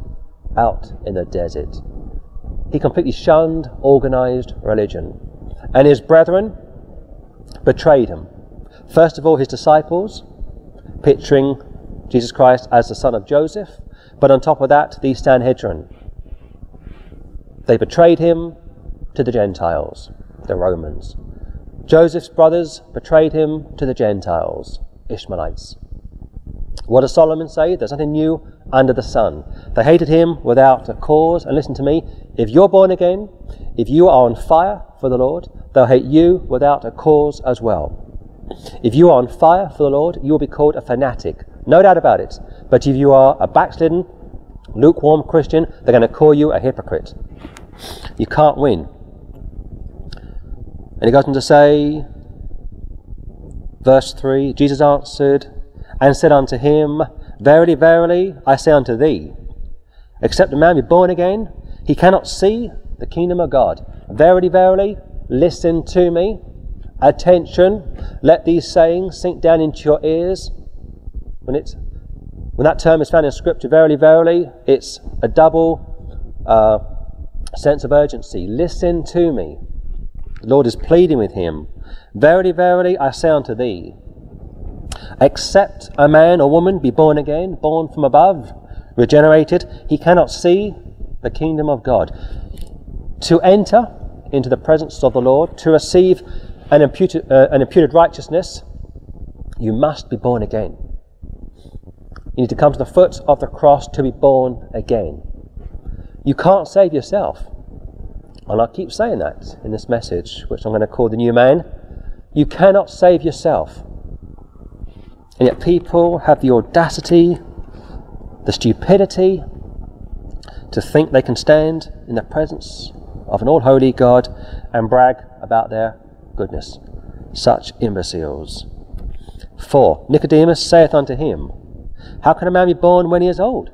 out in the desert. He completely shunned organized religion, and his brethren betrayed him. First of all, his disciples, picturing Jesus Christ as the son of Joseph, but on top of that, the Sanhedrin. They betrayed him to the Gentiles, the Romans. Joseph's brothers betrayed him to the Gentiles, Ishmaelites. What does Solomon say? There's nothing new under the sun. They hated him without a cause. And listen to me if you're born again, if you are on fire for the Lord, they'll hate you without a cause as well. If you are on fire for the Lord, you will be called a fanatic. No doubt about it. But if you are a backslidden, lukewarm Christian, they're going to call you a hypocrite. You can't win. And he goes on to say, verse 3 Jesus answered and said unto him, Verily, verily, I say unto thee, except a man be born again, he cannot see the kingdom of God. Verily, verily, listen to me. Attention, let these sayings sink down into your ears. When, it's, when that term is found in Scripture, verily, verily, it's a double uh, sense of urgency. Listen to me. The Lord is pleading with him. Verily, verily, I say unto thee, except a man or woman be born again, born from above, regenerated, he cannot see the kingdom of God. To enter into the presence of the Lord, to receive an imputed, uh, an imputed righteousness, you must be born again. You need to come to the foot of the cross to be born again. You can't save yourself. And I keep saying that in this message, which I'm going to call the new man. You cannot save yourself. And yet people have the audacity, the stupidity to think they can stand in the presence of an all holy God and brag about their goodness. Such imbeciles. 4. Nicodemus saith unto him, How can a man be born when he is old?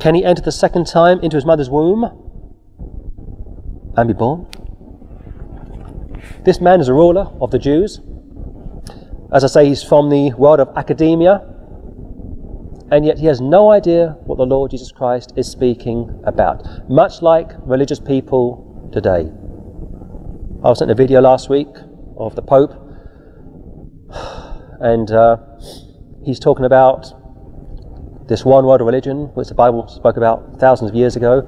Can he enter the second time into his mother's womb and be born? This man is a ruler of the Jews. As I say, he's from the world of academia, and yet he has no idea what the Lord Jesus Christ is speaking about, much like religious people today. I was sent a video last week of the Pope, [SIGHS] and uh, he's talking about this one world religion, which the Bible spoke about thousands of years ago,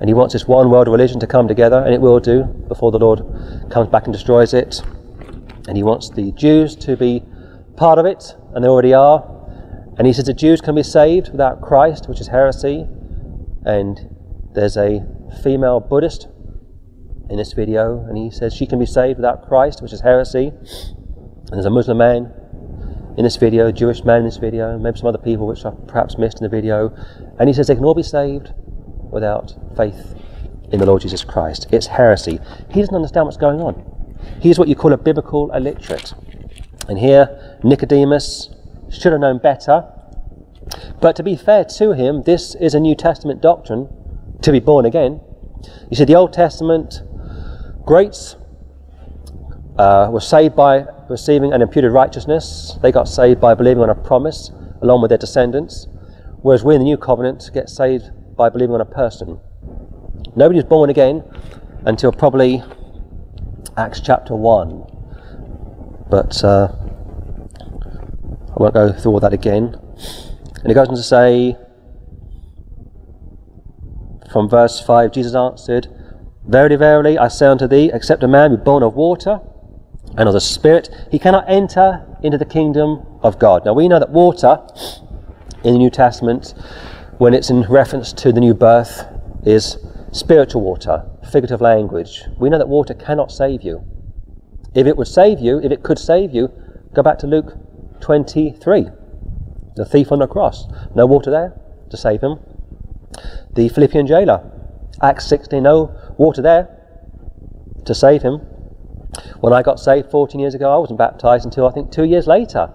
and he wants this one world religion to come together, and it will do before the Lord comes back and destroys it. And he wants the Jews to be part of it, and they already are. And he says the Jews can be saved without Christ, which is heresy. And there's a female Buddhist in this video, and he says she can be saved without Christ, which is heresy. And there's a Muslim man in this video, Jewish man in this video, maybe some other people which I've perhaps missed in the video, and he says they can all be saved without faith in the Lord Jesus Christ. It's heresy. He doesn't understand what's going on. He's what you call a biblical illiterate. And here, Nicodemus should have known better. But to be fair to him, this is a New Testament doctrine to be born again. You see, the Old Testament greats uh, were saved by receiving an imputed righteousness. They got saved by believing on a promise along with their descendants. Whereas we in the New Covenant get saved by believing on a person. Nobody is born again until probably Acts chapter 1. But uh, I won't go through all that again. And it goes on to say, from verse 5, Jesus answered, Verily, verily, I say unto thee, except a man be born of water and of the Spirit, he cannot enter into the kingdom of God. Now, we know that water in the New Testament, when it's in reference to the new birth, is spiritual water, figurative language. We know that water cannot save you. If it would save you, if it could save you, go back to Luke 23. The thief on the cross. No water there to save him. The Philippian jailer. Acts 16. No water there to save him. When I got saved 14 years ago, I wasn't baptized until I think two years later.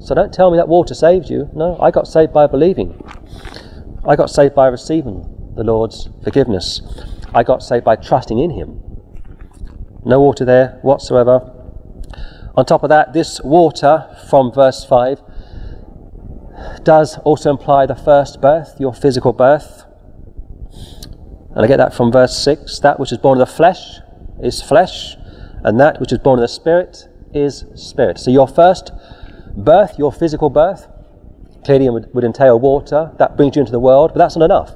So don't tell me that water saved you. No, I got saved by believing. I got saved by receiving the Lord's forgiveness. I got saved by trusting in Him. No water there whatsoever. On top of that, this water from verse 5 does also imply the first birth, your physical birth. And I get that from verse 6 that which is born of the flesh is flesh, and that which is born of the Spirit is spirit. So your first birth, your physical birth, clearly would, would entail water. That brings you into the world, but that's not enough.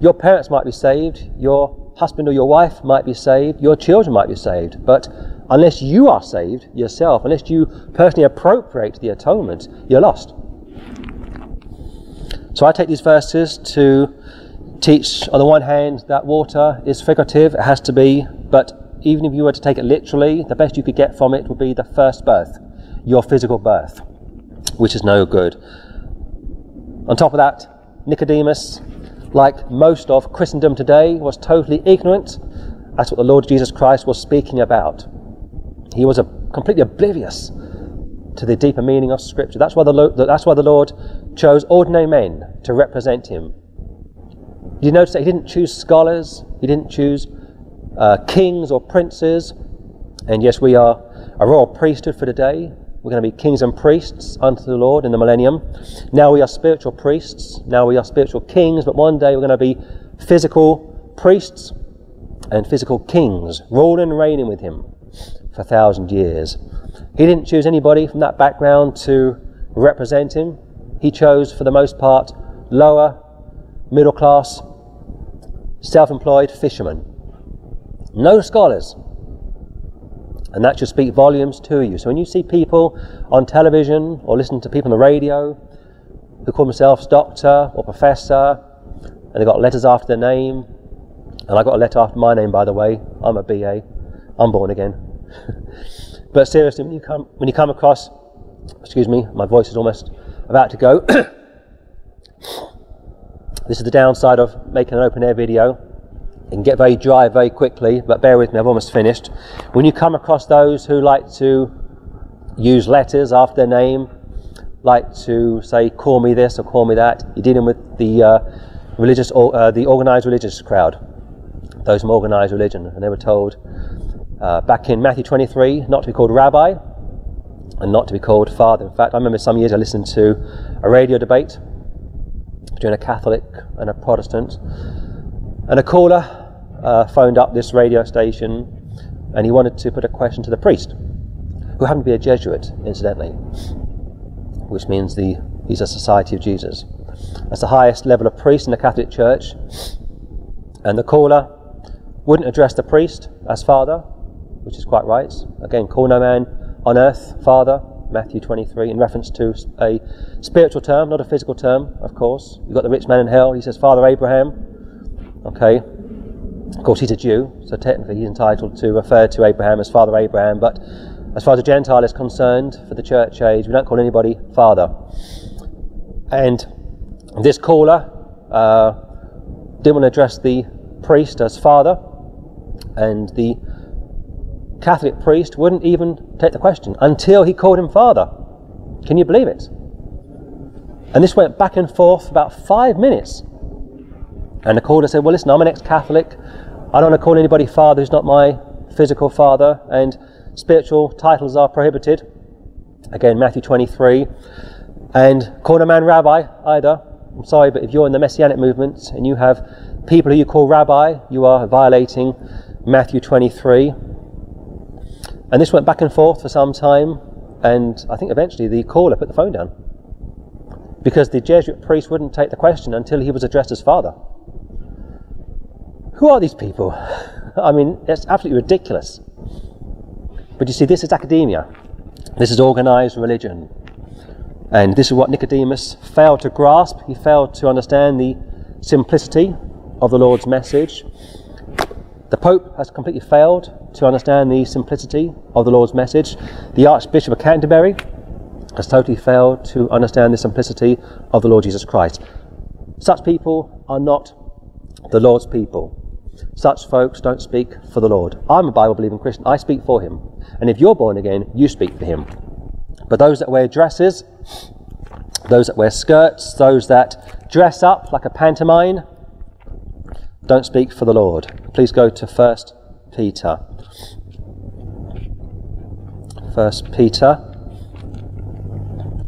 Your parents might be saved, your husband or your wife might be saved, your children might be saved, but unless you are saved yourself, unless you personally appropriate the atonement, you're lost. So I take these verses to teach, on the one hand, that water is figurative, it has to be, but even if you were to take it literally, the best you could get from it would be the first birth, your physical birth, which is no good. On top of that, Nicodemus, like most of Christendom today, was totally ignorant That's what the Lord Jesus Christ was speaking about. He was a, completely oblivious to the deeper meaning of Scripture. That's why, the, that's why the Lord chose ordinary men to represent him you notice that he didn't choose scholars, he didn't choose uh, kings or princes. And yes, we are a royal priesthood for today. We're going to be kings and priests unto the Lord in the millennium. Now we are spiritual priests. Now we are spiritual kings, but one day we're going to be physical priests and physical kings, ruling and reigning with him for a thousand years. He didn't choose anybody from that background to represent him. He chose, for the most part, lower, middle class self employed fishermen. No scholars. And that should speak volumes to you. So when you see people on television or listen to people on the radio who call themselves doctor or professor and they've got letters after their name, and I got a letter after my name, by the way, I'm a BA, I'm born again. [LAUGHS] but seriously, when you come, when you come across, excuse me, my voice is almost about to go. [CLEARS THROAT] This is the downside of making an open air video. It can get very dry very quickly, but bear with me, I've almost finished. When you come across those who like to use letters after their name, like to say, call me this or call me that. You're dealing with the uh, religious, or, uh, the organised religious crowd, those from organised religion, and they were told uh, back in Matthew 23 not to be called rabbi and not to be called father. In fact, I remember some years I listened to a radio debate between a Catholic and a Protestant, and a caller uh, phoned up this radio station and he wanted to put a question to the priest, who happened to be a Jesuit, incidentally, which means the, he's a Society of Jesus. That's the highest level of priest in the Catholic Church. And the caller wouldn't address the priest as father, which is quite right. Again, call no man on earth father, Matthew 23, in reference to a spiritual term, not a physical term, of course. You've got the rich man in hell, he says, Father Abraham. Okay, of course, he's a Jew, so technically he's entitled to refer to Abraham as Father Abraham, but as far as a Gentile is concerned, for the church age, we don't call anybody Father. And this caller uh, didn't want to address the priest as Father, and the Catholic priest wouldn't even take the question until he called him Father. Can you believe it? And this went back and forth for about five minutes. And the caller said, Well, listen, I'm an ex Catholic. I don't want to call anybody father who's not my physical father, and spiritual titles are prohibited. Again, Matthew 23. And call a man rabbi either. I'm sorry, but if you're in the Messianic movement and you have people who you call rabbi, you are violating Matthew 23. And this went back and forth for some time, and I think eventually the caller put the phone down because the Jesuit priest wouldn't take the question until he was addressed as father. Who are these people? [SIGHS] I mean, it's absolutely ridiculous. But you see, this is academia. This is organized religion. And this is what Nicodemus failed to grasp. He failed to understand the simplicity of the Lord's message. The Pope has completely failed to understand the simplicity of the Lord's message. The Archbishop of Canterbury has totally failed to understand the simplicity of the Lord Jesus Christ. Such people are not the Lord's people. Such folks don't speak for the Lord. I'm a Bible believing Christian. I speak for him. And if you're born again, you speak for him. But those that wear dresses, those that wear skirts, those that dress up like a pantomime, don't speak for the Lord. Please go to 1 Peter. 1 Peter.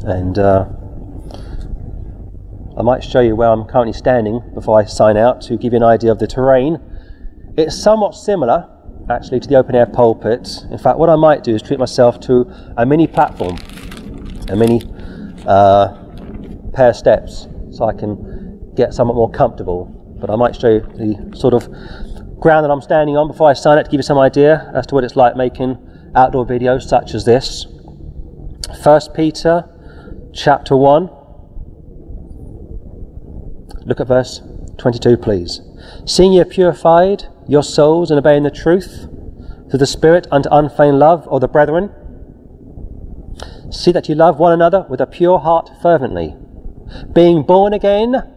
And uh, I might show you where I'm currently standing before I sign out to give you an idea of the terrain. It's somewhat similar, actually, to the open air pulpit. In fact, what I might do is treat myself to a mini platform, a mini uh, pair of steps, so I can get somewhat more comfortable. But I might show you the sort of ground that I'm standing on before I sign it to give you some idea as to what it's like making outdoor videos such as this. First Peter chapter 1. Look at verse 22, please. Seeing are purified your souls in obeying the truth through the Spirit unto unfeigned love of the brethren. See that you love one another with a pure heart fervently, being born again,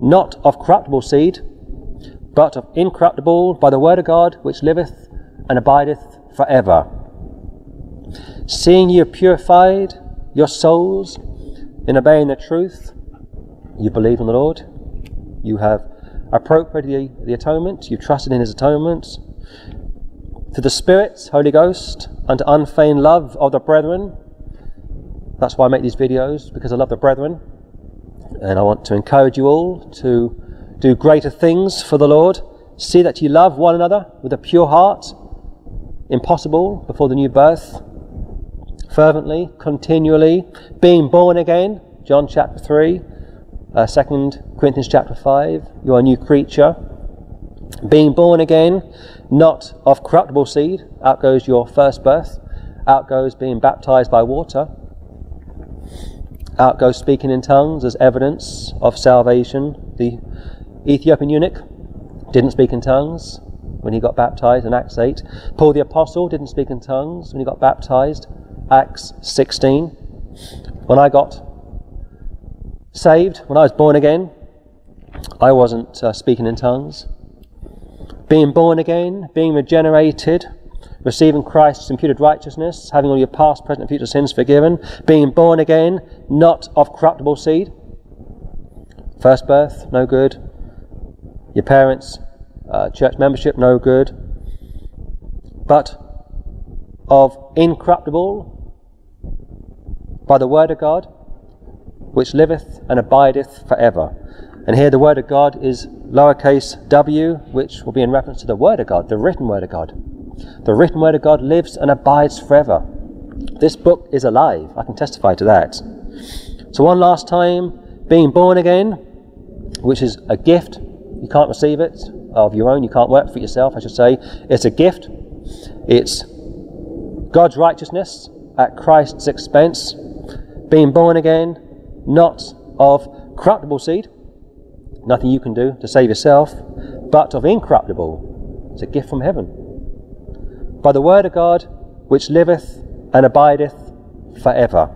not of corruptible seed, but of incorruptible by the word of God, which liveth and abideth for ever. Seeing you have purified your souls in obeying the truth, you believe in the Lord, you have appropriated the, atonement, you've trusted in his atonement. To the Spirit, Holy Ghost, unto unfeigned love of the brethren. That's why I make these videos, because I love the brethren. And I want to encourage you all to do greater things for the Lord. See that you love one another with a pure heart, impossible before the new birth, fervently, continually, being born again, John chapter 3, uh, 2 Corinthians chapter 5, you are a new creature. Being born again, not of corruptible seed, out goes your first birth, out goes being baptized by water, out goes speaking in tongues as evidence of salvation. The Ethiopian eunuch didn't speak in tongues when he got baptized in Acts 8. Paul the Apostle didn't speak in tongues when he got baptized, Acts 16. When I got saved, when I was born again, I wasn't uh, speaking in tongues. Being born again, being regenerated, receiving Christ's imputed righteousness, having all your past, present, and future sins forgiven, being born again, not of corruptible seed. First birth, no good. Your parents, uh, church membership, no good. But of incorruptible, by the word of God, which liveth and abideth forever. And here the word of God is lowercase w, which will be in reference to the word of God, the written word of God. The written word of God lives and abides forever. This book is alive. I can testify to that. So, one last time, being born again, which is a gift. You can't receive it of your own. You can't work for it yourself, I should say. It's a gift. It's God's righteousness at Christ's expense. Being born again, not of corruptible seed, nothing you can do to save yourself, but of incorruptible. It's a gift from heaven by the word of God, which liveth and abideth forever.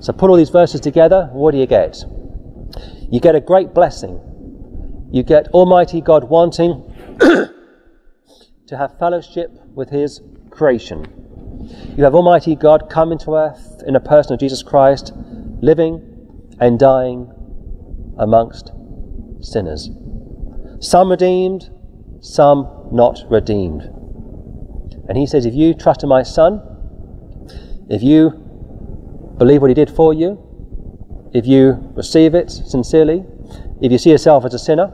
So put all these verses together, what do you get? You get a great blessing. You get Almighty God wanting [COUGHS] to have fellowship with His creation. You have Almighty God coming to earth in a person of Jesus Christ, living and dying amongst sinners. Some redeemed, some not redeemed. And he says, if you trust in my Son, if you believe what he did for you, if you receive it sincerely, if you see yourself as a sinner,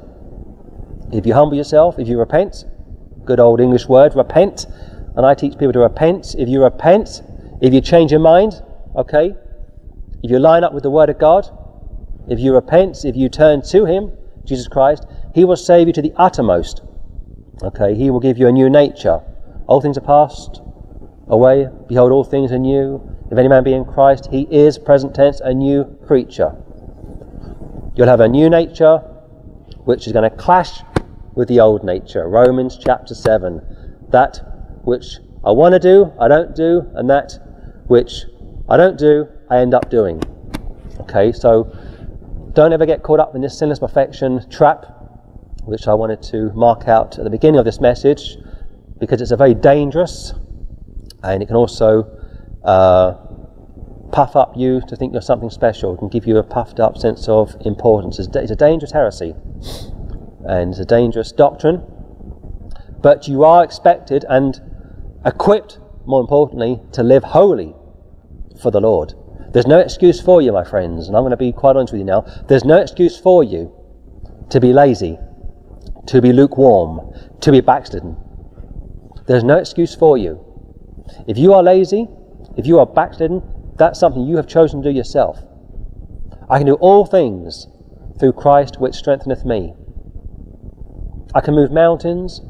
if you humble yourself, if you repent, good old English word, repent, and I teach people to repent. If you repent, if you change your mind, okay, if you line up with the Word of God, if you repent, if you turn to Him, Jesus Christ, He will save you to the uttermost. Okay, He will give you a new nature. All things are passed away. Behold, all things are new. If any man be in Christ, he is, present tense, a new creature. You'll have a new nature which is going to clash with the old nature. Romans chapter 7. That which I want to do, I don't do, and that which I don't do, I end up doing. Okay, so don't ever get caught up in this sinless perfection trap, which I wanted to mark out at the beginning of this message because it's a very dangerous and it can also uh, puff up you to think you're something special. It can give you a puffed up sense of importance. It's, it's a dangerous heresy and it's a dangerous doctrine. But you are expected and equipped, more importantly, to live holy for the Lord. There's no excuse for you, my friends, and I'm going to be quite honest with you now. There's no excuse for you to be lazy, to be lukewarm, to be backslidden. There's no excuse for you. If you are lazy, if you are backslidden, that's something you have chosen to do yourself. I can do all things through Christ which strengtheneth me. I can move mountains.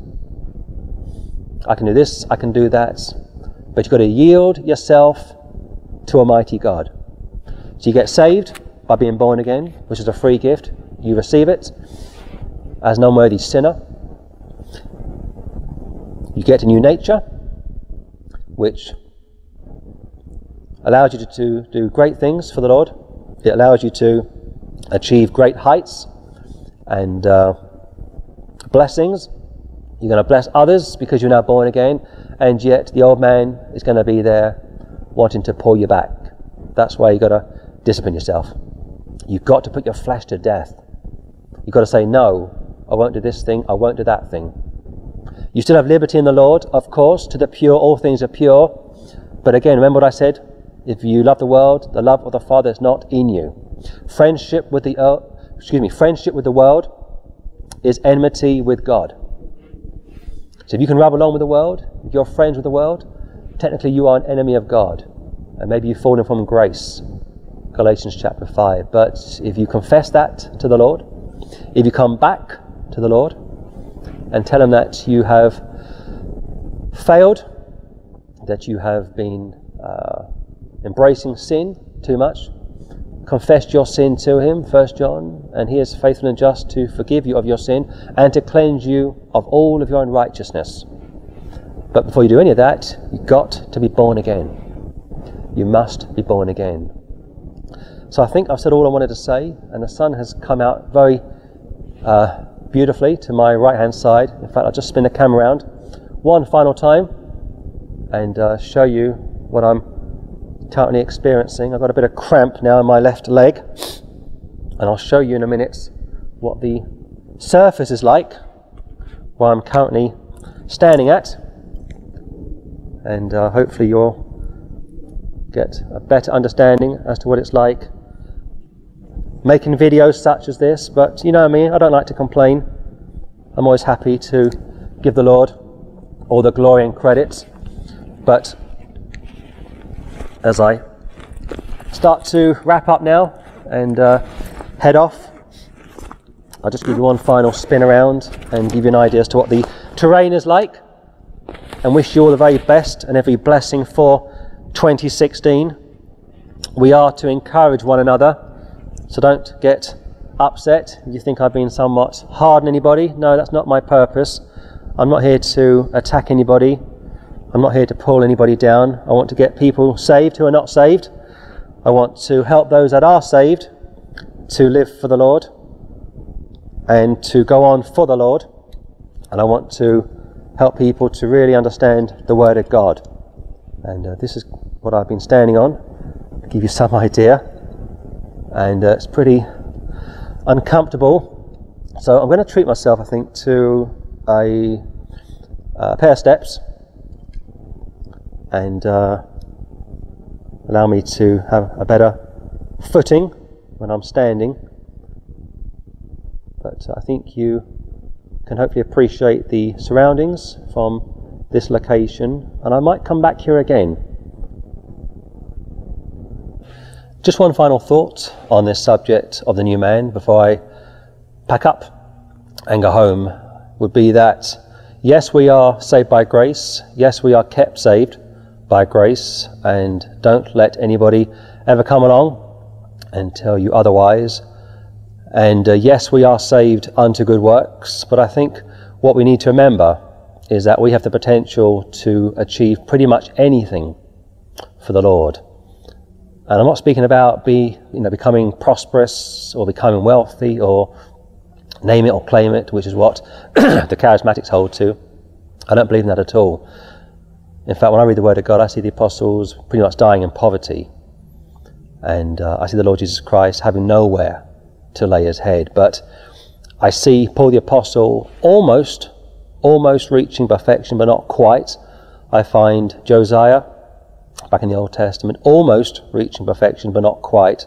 I can do this, I can do that. But you've got to yield yourself to Almighty God. So you get saved by being born again, which is a free gift. You receive it as an unworthy sinner. You get a new nature, which allows you to, to do great things for the Lord. It allows you to achieve great heights and uh, blessings. You're going to bless others because you're now born again, and yet the old man is going to be there wanting to pull you back. That's why you've got to discipline yourself. You've got to put your flesh to death. You've got to say, No, I won't do this thing, I won't do that thing. You still have liberty in the Lord, of course. To the pure, all things are pure. But again, remember what I said? If you love the world, the love of the Father is not in you. Friendship with the uh, excuse me, friendship with the world is enmity with God. So if you can rub along with the world, if you're friends with the world, technically you are an enemy of God. And maybe you've fallen from grace. Galatians chapter 5. But if you confess that to the Lord, if you come back to the Lord, and tell him that you have failed, that you have been uh, embracing sin too much. Confessed your sin to him, 1 John, and he is faithful and just to forgive you of your sin and to cleanse you of all of your unrighteousness. But before you do any of that, you've got to be born again. You must be born again. So I think I've said all I wanted to say, and the sun has come out very uh, beautifully to my right hand side. In fact, I'll just spin the camera around. one final time and uh, show you what I'm currently experiencing. I've got a bit of cramp now in my left leg, and I'll show you in a minute what the surface is like where I'm currently standing at, and uh, hopefully you'll get a better understanding as to what it's like making videos such as this. But you know me, I don't like to complain. I'm always happy to give the Lord all the glory and credit. But as I start to wrap up now and uh, head off, I'll just give you one final spin around and give you an idea as to what the terrain is like and wish you all the very best and every blessing for 2016. We are to encourage one another, so don't get upset you think I've been somewhat hard on anybody. No, that's not my purpose. I'm not here to attack anybody. I'm not here to pull anybody down. I want to get people saved who are not saved. I want to help those that are saved to live for the Lord and to go on for the Lord. And I want to help people to really understand the Word of God. And uh, this is what I've been standing on, to give you some [LAUGHS] idea. And uh, it's pretty uncomfortable. So I'm going to treat myself, I think, to a, a pair of steps and uh, allow me to have a better footing when I'm standing. But I think you can hopefully appreciate the surroundings from this location, and I might come back here again. Just one final thought on this subject of the new man before I pack up and go home would be that yes, we are saved by grace, yes, we are kept saved, by grace, and don't let anybody ever come along and tell you otherwise. And uh, yes, we are saved unto good works, but I think what we need to remember is that we have the potential to achieve pretty much anything for the Lord. And I'm not speaking about be, you know, becoming prosperous or becoming wealthy or name it or claim it, which is what [CLEARS THROAT] the charismatics hold to. I don't believe in that at all. In fact, when I read the Word of God, I see the apostles pretty much dying in poverty. And uh, I see the Lord Jesus Christ having nowhere to lay his head. But I see Paul the Apostle almost, almost reaching perfection, but not quite. I find Josiah, back in the Old Testament, almost reaching perfection, but not quite.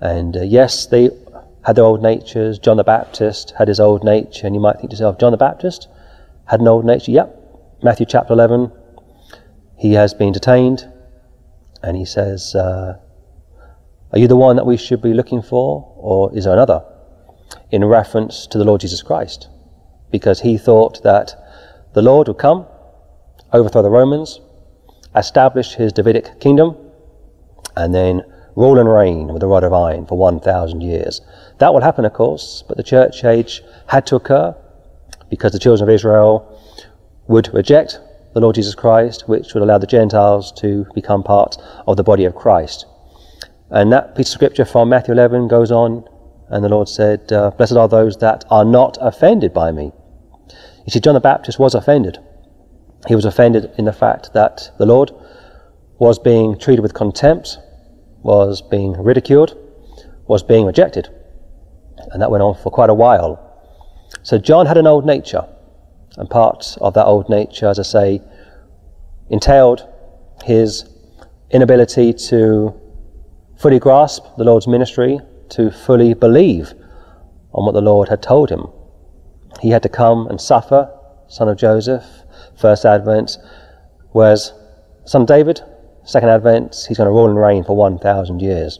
And uh, yes, they had their old natures. John the Baptist had his old nature. And you might think to yourself, John the Baptist had an old nature? Yep. Matthew chapter 11, he has been detained, and he says, uh, Are you the one that we should be looking for, or is there another? In reference to the Lord Jesus Christ, because he thought that the Lord would come, overthrow the Romans, establish his Davidic kingdom, and then rule and reign with a rod of iron for 1,000 years. That will happen, of course, but the church age had to occur because the children of Israel would reject the Lord Jesus Christ, which would allow the Gentiles to become part of the body of Christ. And that piece of scripture from Matthew 11 goes on, and the Lord said, uh, Blessed are those that are not offended by me. You see, John the Baptist was offended. He was offended in the fact that the Lord was being treated with contempt, was being ridiculed, was being rejected. And that went on for quite a while. So John had an old nature. And part of that old nature, as I say, entailed his inability to fully grasp the Lord's ministry, to fully believe on what the Lord had told him. He had to come and suffer, son of Joseph, first advent, whereas son David, second advent, he's going to rule and reign for 1,000 years.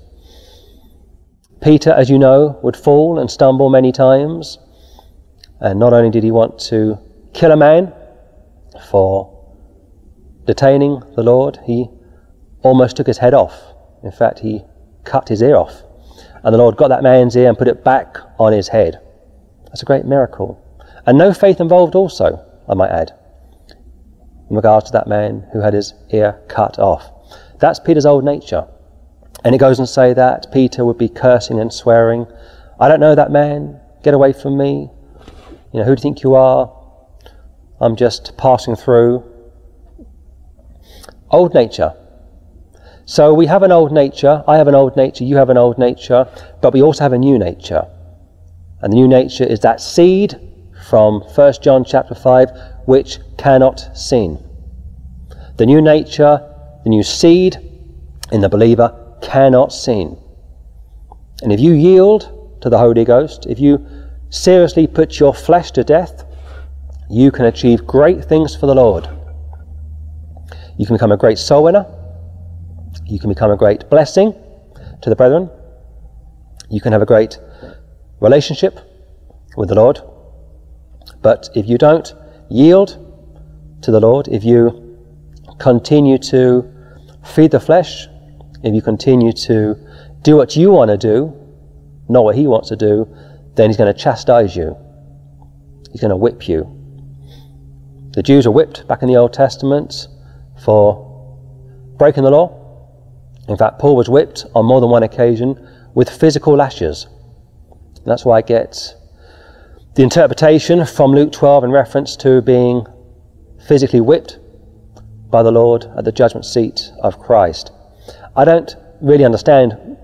Peter, as you know, would fall and stumble many times, and not only did he want to kill a man for detaining the Lord. He almost took his head off. In fact, he cut his ear off. And the Lord got that man's ear and put it back on his head. That's a great miracle. And no faith involved, also, I might add, in regards to that man who had his ear cut off. That's Peter's old nature. And it goes and say that Peter would be cursing and swearing. I don't know that man. Get away from me. You know, who do you think you are? I'm just passing through. Old nature. So we have an old nature, I have an old nature, you have an old nature, but we also have a new nature. And the new nature is that seed from 1 John chapter 5 which cannot sin. The new nature, the new seed in the believer cannot sin. And if you yield to the Holy Ghost, if you seriously put your flesh to death, you can achieve great things for the Lord. You can become a great soul winner. You can become a great blessing to the brethren. You can have a great relationship with the Lord. But if you don't yield to the Lord, if you continue to feed the flesh, if you continue to do what you want to do, not what He wants to do, then He's going to chastise you. He's going to whip you. The Jews were whipped back in the Old Testament for breaking the law. In fact, Paul was whipped on more than one occasion with physical lashes. That's why I get the interpretation from Luke 12 in reference to being physically whipped by the Lord at the judgment seat of Christ. I don't really understand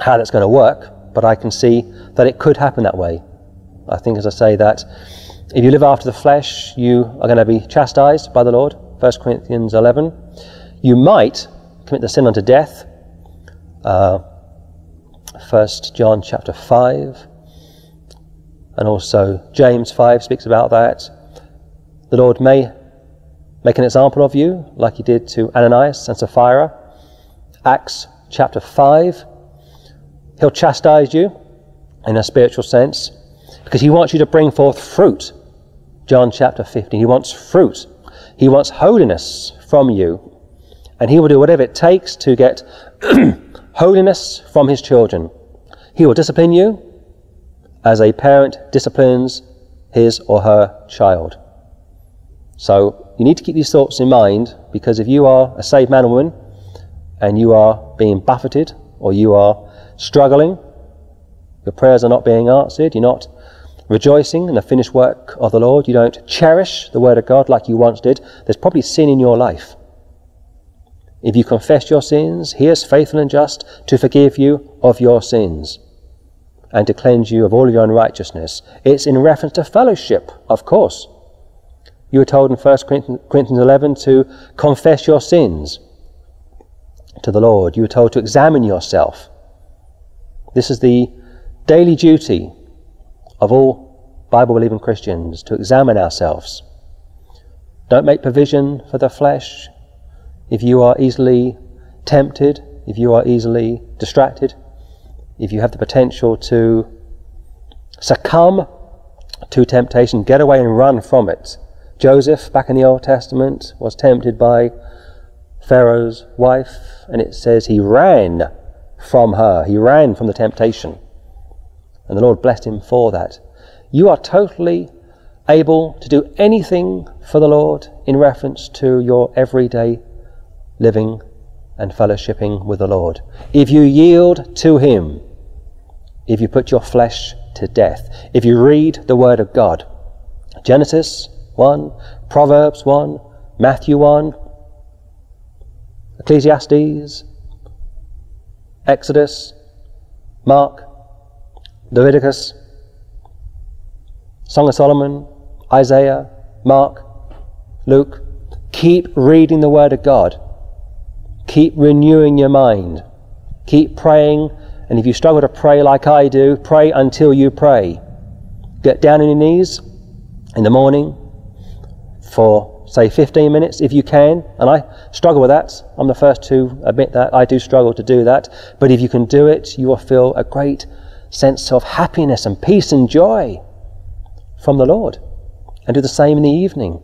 how that's going to work, but I can see that it could happen that way. I think, as I say, that if you live after the flesh, you are going to be chastised by the Lord. 1 Corinthians 11. You might commit the sin unto death. Uh, 1 John chapter 5. And also James 5 speaks about that. The Lord may make an example of you, like he did to Ananias and Sapphira. Acts chapter 5. He'll chastise you in a spiritual sense because he wants you to bring forth fruit John chapter 15. He wants fruit. He wants holiness from you. And he will do whatever it takes to get [CLEARS THROAT] holiness from his children. He will discipline you as a parent disciplines his or her child. So you need to keep these thoughts in mind because if you are a saved man or woman and you are being buffeted or you are struggling, your prayers are not being answered, you're not rejoicing in the finished work of the Lord, you don't cherish the Word of God like you once did, there's probably sin in your life. If you confess your sins, He is faithful and just to forgive you of your sins and to cleanse you of all your unrighteousness. It's in reference to fellowship, of course. You were told in 1 Corinthians 11 to confess your sins to the Lord. You were told to examine yourself. This is the daily duty of all Bible believing Christians to examine ourselves. Don't make provision for the flesh if you are easily tempted, if you are easily distracted, if you have the potential to succumb to temptation, get away and run from it. Joseph, back in the Old Testament, was tempted by Pharaoh's wife, and it says he ran from her, he ran from the temptation. And the Lord blessed him for that. You are totally able to do anything for the Lord in reference to your everyday living and fellowshipping with the Lord. If you yield to Him, if you put your flesh to death, if you read the Word of God, Genesis 1, Proverbs 1, Matthew 1, Ecclesiastes, Exodus, Mark, Leviticus, Song of Solomon, Isaiah, Mark, Luke. Keep reading the Word of God. Keep renewing your mind. Keep praying. And if you struggle to pray like I do, pray until you pray. Get down on your knees in the morning for, say, 15 minutes if you can. And I struggle with that. I'm the first to admit that. I do struggle to do that. But if you can do it, you will feel a great sense of happiness and peace and joy from the Lord. And do the same in the evening.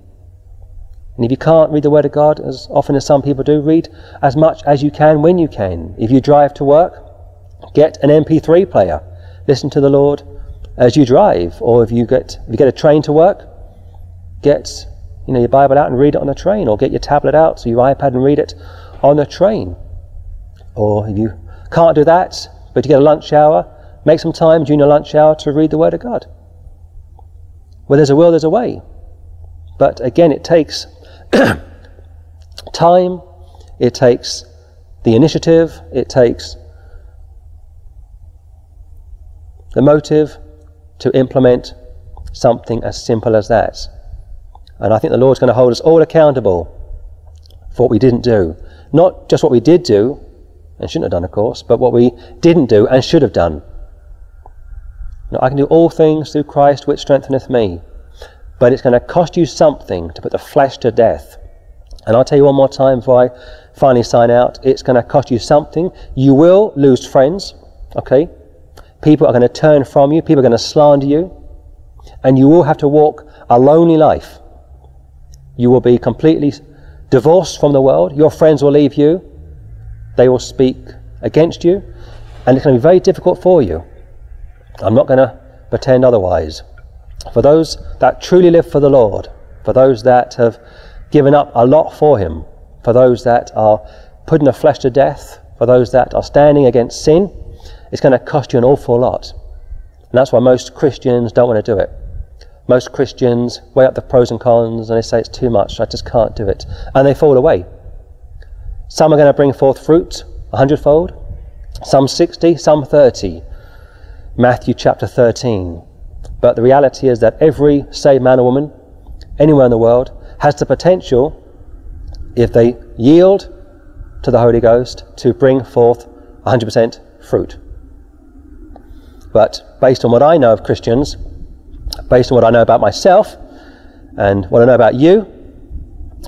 And if you can't read the Word of God as often as some people do, read as much as you can when you can. If you drive to work, get an MP3 player. Listen to the Lord as you drive. Or if you get if you get a train to work, get you know your Bible out and read it on the train, or get your tablet out, so your iPad and read it on the train. Or if you can't do that, but you get a lunch hour, Make some time during your lunch hour to read the Word of God. Where there's a will, there's a way. But again, it takes [CLEARS THROAT] time, it takes the initiative, it takes the motive to implement something as simple as that. And I think the Lord's going to hold us all accountable for what we didn't do. Not just what we did do, and shouldn't have done, of course, but what we didn't do and should have done. Now, I can do all things through Christ which strengtheneth me. But it's going to cost you something to put the flesh to death. And I'll tell you one more time before I finally sign out it's going to cost you something. You will lose friends, okay? People are going to turn from you, people are going to slander you, and you will have to walk a lonely life. You will be completely divorced from the world. Your friends will leave you, they will speak against you, and it's going to be very difficult for you. I'm not going to pretend otherwise. For those that truly live for the Lord, for those that have given up a lot for Him, for those that are putting the flesh to death, for those that are standing against sin, it's going to cost you an awful lot. And that's why most Christians don't want to do it. Most Christians weigh up the pros and cons and they say it's too much, I just can't do it. And they fall away. Some are going to bring forth fruit a hundredfold, some 60, some 30. Matthew chapter 13. But the reality is that every saved man or woman, anywhere in the world, has the potential, if they yield to the Holy Ghost, to bring forth 100% fruit. But based on what I know of Christians, based on what I know about myself, and what I know about you,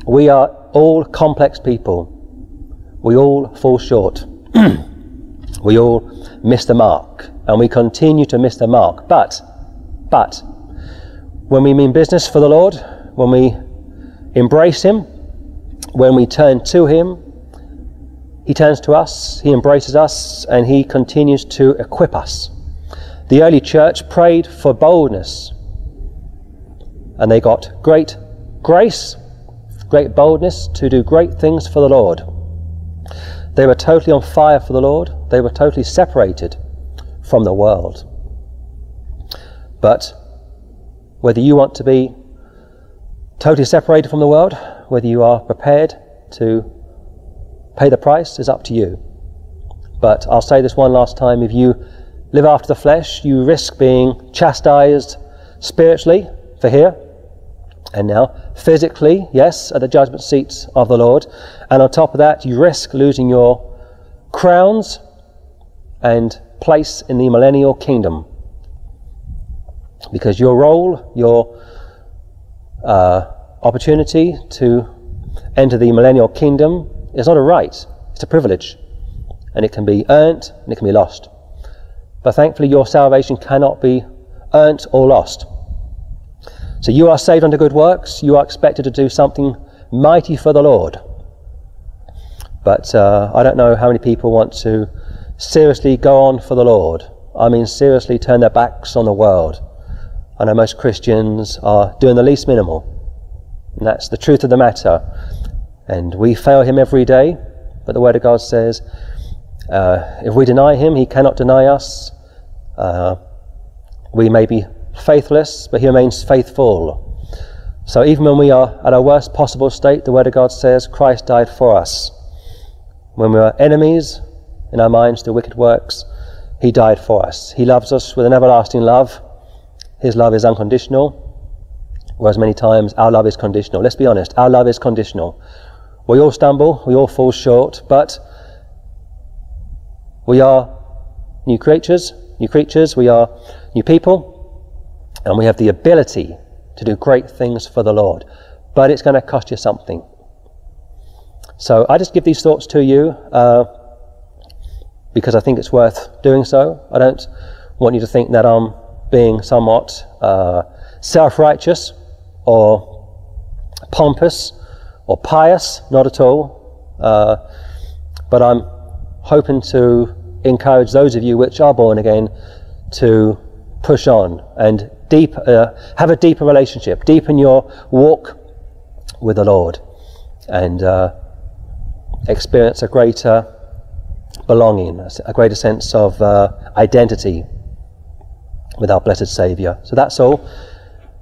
we are all complex people. We all fall short. [CLEARS THROAT] we all miss the mark, and we continue to miss the mark. But, but, when we mean business for the Lord, when we embrace Him, when we turn to Him, He turns to us, He embraces us, and He continues to equip us. The early church prayed for boldness, and they got great grace, great boldness to do great things for the Lord. They were totally on fire for the Lord, they were totally separated from the world. But whether you want to be totally separated from the world, whether you are prepared to pay the price, is up to you. But I'll say this one last time if you live after the flesh, you risk being chastised spiritually for here and now, physically, yes, at the judgment seats of the Lord. And on top of that, you risk losing your crowns and place in the millennial kingdom. Because your role, your uh, opportunity to enter the millennial kingdom is not a right, it's a privilege. And it can be earned and it can be lost. But thankfully, your salvation cannot be earned or lost. So you are saved unto good works, you are expected to do something mighty for the Lord. But uh, I don't know how many people want to seriously go on for the Lord. I mean, seriously turn their backs on the world. I know most Christians are doing the least minimal. And that's the truth of the matter. And we fail Him every day, but the Word of God says uh, if we deny Him, He cannot deny us. Uh, we may be faithless, but He remains faithful. So even when we are at our worst possible state, the Word of God says Christ died for us. When we are enemies in our minds to wicked works, He died for us. He loves us with an everlasting love. His love is unconditional, whereas many times our love is conditional. Let's be honest, our love is conditional. We all stumble, we all fall short, but we are new creatures, new creatures, we are new people, and we have the ability to do great things for the Lord. But it's going to cost you something. So I just give these thoughts to you uh, because I think it's worth doing so. I don't want you to think that I'm being somewhat uh, self righteous or pompous or pious, not at all. Uh, but I'm hoping to encourage those of you which are born again to push on and deep, uh, have a deeper relationship, deepen your walk with the Lord, and uh, experience a greater belonging, a greater sense of uh, identity with our blessed Saviour. So that's all.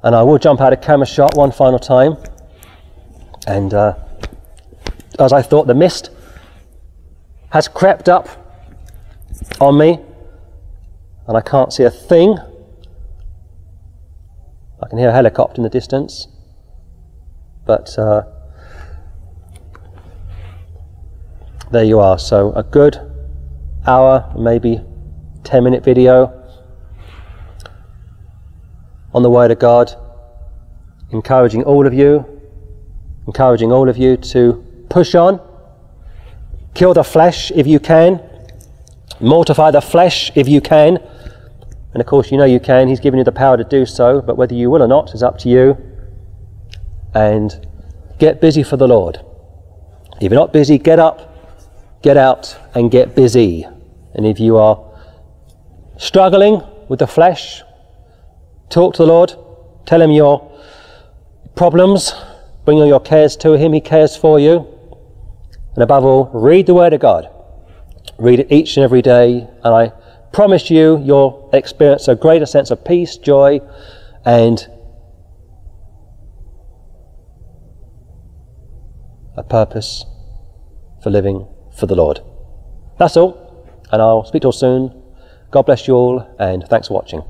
And I will jump out of camera shot one final time. And uh, as I thought, the mist has crept up on me, and I can't see a thing. I can hear a helicopter in the distance, but uh, there you are. So, a good hour, maybe 10 minute video on the Word of God, encouraging all of you, encouraging all of you to push on, kill the flesh if you can, mortify the flesh if you can. And of course, you know you can, He's given you the power to do so, but whether you will or not is up to you. And get busy for the Lord. If you're not busy, get up, get out, and get busy. And if you are struggling with the flesh, talk to the Lord, tell Him your problems, bring all your cares to Him, He cares for you. And above all, read the Word of God. Read it each and every day, and I promise you, you'll experience a greater sense of peace, joy, and a purpose for living for the Lord. That's all, and I'll speak to you all soon. God bless you all, and thanks for watching.